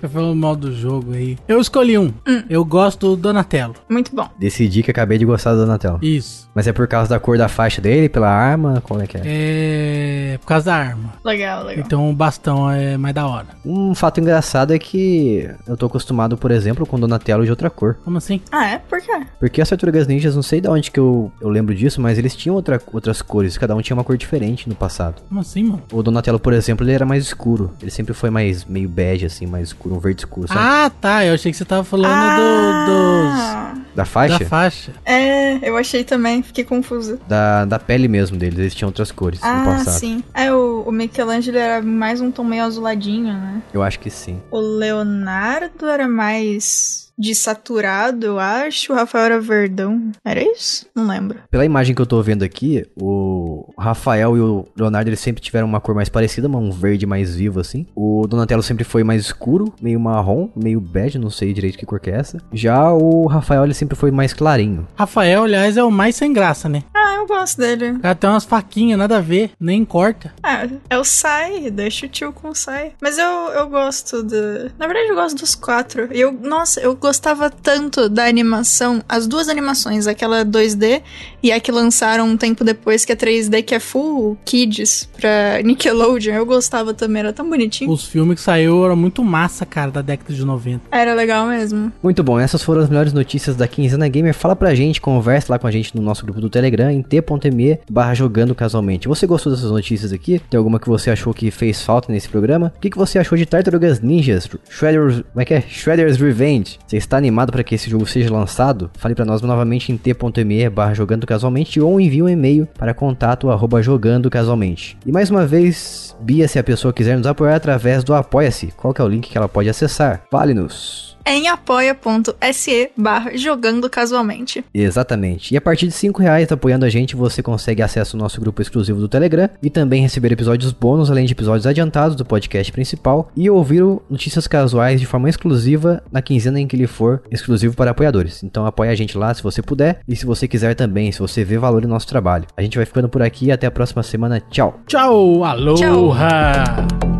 Tá falando mal do jogo aí. Eu escolhi um. Eu gosto do Donatello. Muito bom. Decidi que acabei de gostar do Donatello. Isso. Mas é por causa da cor da faixa dele, pela arma, qual é que é? É. Por causa da arma. Legal, legal. Então o bastão é mais da hora. Um fato engraçado é que eu tô acostumado, por exemplo, com Donatello de outra cor. Como assim? Ah, é? Por quê? Porque as Tartarugas Ninjas, não sei de onde que eu, eu lembro disso, mas eles tinham outra, outras cores, cada um tinha uma cor diferente no passado. Como assim, mano? O Donatello, por exemplo, ele era mais escuro. Ele sempre foi mais meio bege, assim, mais escuro, um verde escuro, sabe? Ah, tá. Eu achei que você tava falando do, Ah, Da dos. faixa? Da faixa. É, eu achei também, fiquei confusa. Da, da pele mesmo deles, eles tinham outras cores no Ah, passado. sim. É, o, o Michelangelo era mais um tom meio azuladinho, né? Eu acho que sim. O Leonardo era mais desaturado, eu acho. O Rafael era verdão. Era isso? Não lembro. Pela imagem que eu tô vendo aqui, o Rafael e o Leonardo eles sempre tiveram uma cor mais parecida, mas um verde mais vivo assim. O Donatello sempre foi mais escuro, meio marrom, meio bege, não sei direito que cor que é essa. Já o Rafael ele sempre foi mais clarinho. Rafael, aliás, é o mais sem graça, né? Ah, eu gosto dele. Cara tem umas faquinhas, nada a ver, nem corta. Ah, é o Sai, deixa o tio com o Sai. Mas eu, eu gosto de. Na verdade, eu gosto dos quatro. E eu, nossa, eu gostava tanto da animação, as duas animações, aquela 2D e a que lançaram um tempo depois, que é 3D, que é full kids pra Nickelodeon. Eu gostava também, era tão bonitinho. Os filmes que saiu eram muito massa, cara, da década de 90. Era legal mesmo. Muito bom, essas foram as melhores notícias da Quinzena Gamer. Fala pra gente, conversa lá com a gente no nosso grupo do Telegram, em t.me barra jogando casualmente. Você gostou dessas notícias aqui? Tem alguma que você achou que fez falta nesse programa? O que, que você achou de Tartarugas Ninjas? Shredder's, como é que é? Shredder's Revenge. Você está animado para que esse jogo seja lançado? Fale para nós novamente em t.me barra jogando casualmente ou envie um e-mail para contato arroba jogando casualmente. E mais uma vez, Bia, se a pessoa quiser nos apoiar através do Apoia-se, qual que é o link que ela pode acessar? Fale-nos em apoia.se barra jogando casualmente. Exatamente. E a partir de 5 reais apoiando a gente, você consegue acesso ao nosso grupo exclusivo do Telegram e também receber episódios bônus, além de episódios adiantados do podcast principal e ouvir notícias casuais de forma exclusiva na quinzena em que ele for exclusivo para apoiadores. Então apoia a gente lá se você puder e se você quiser também, se você vê valor no nosso trabalho. A gente vai ficando por aqui e até a próxima semana. Tchau. Tchau. Aloha. Tchau.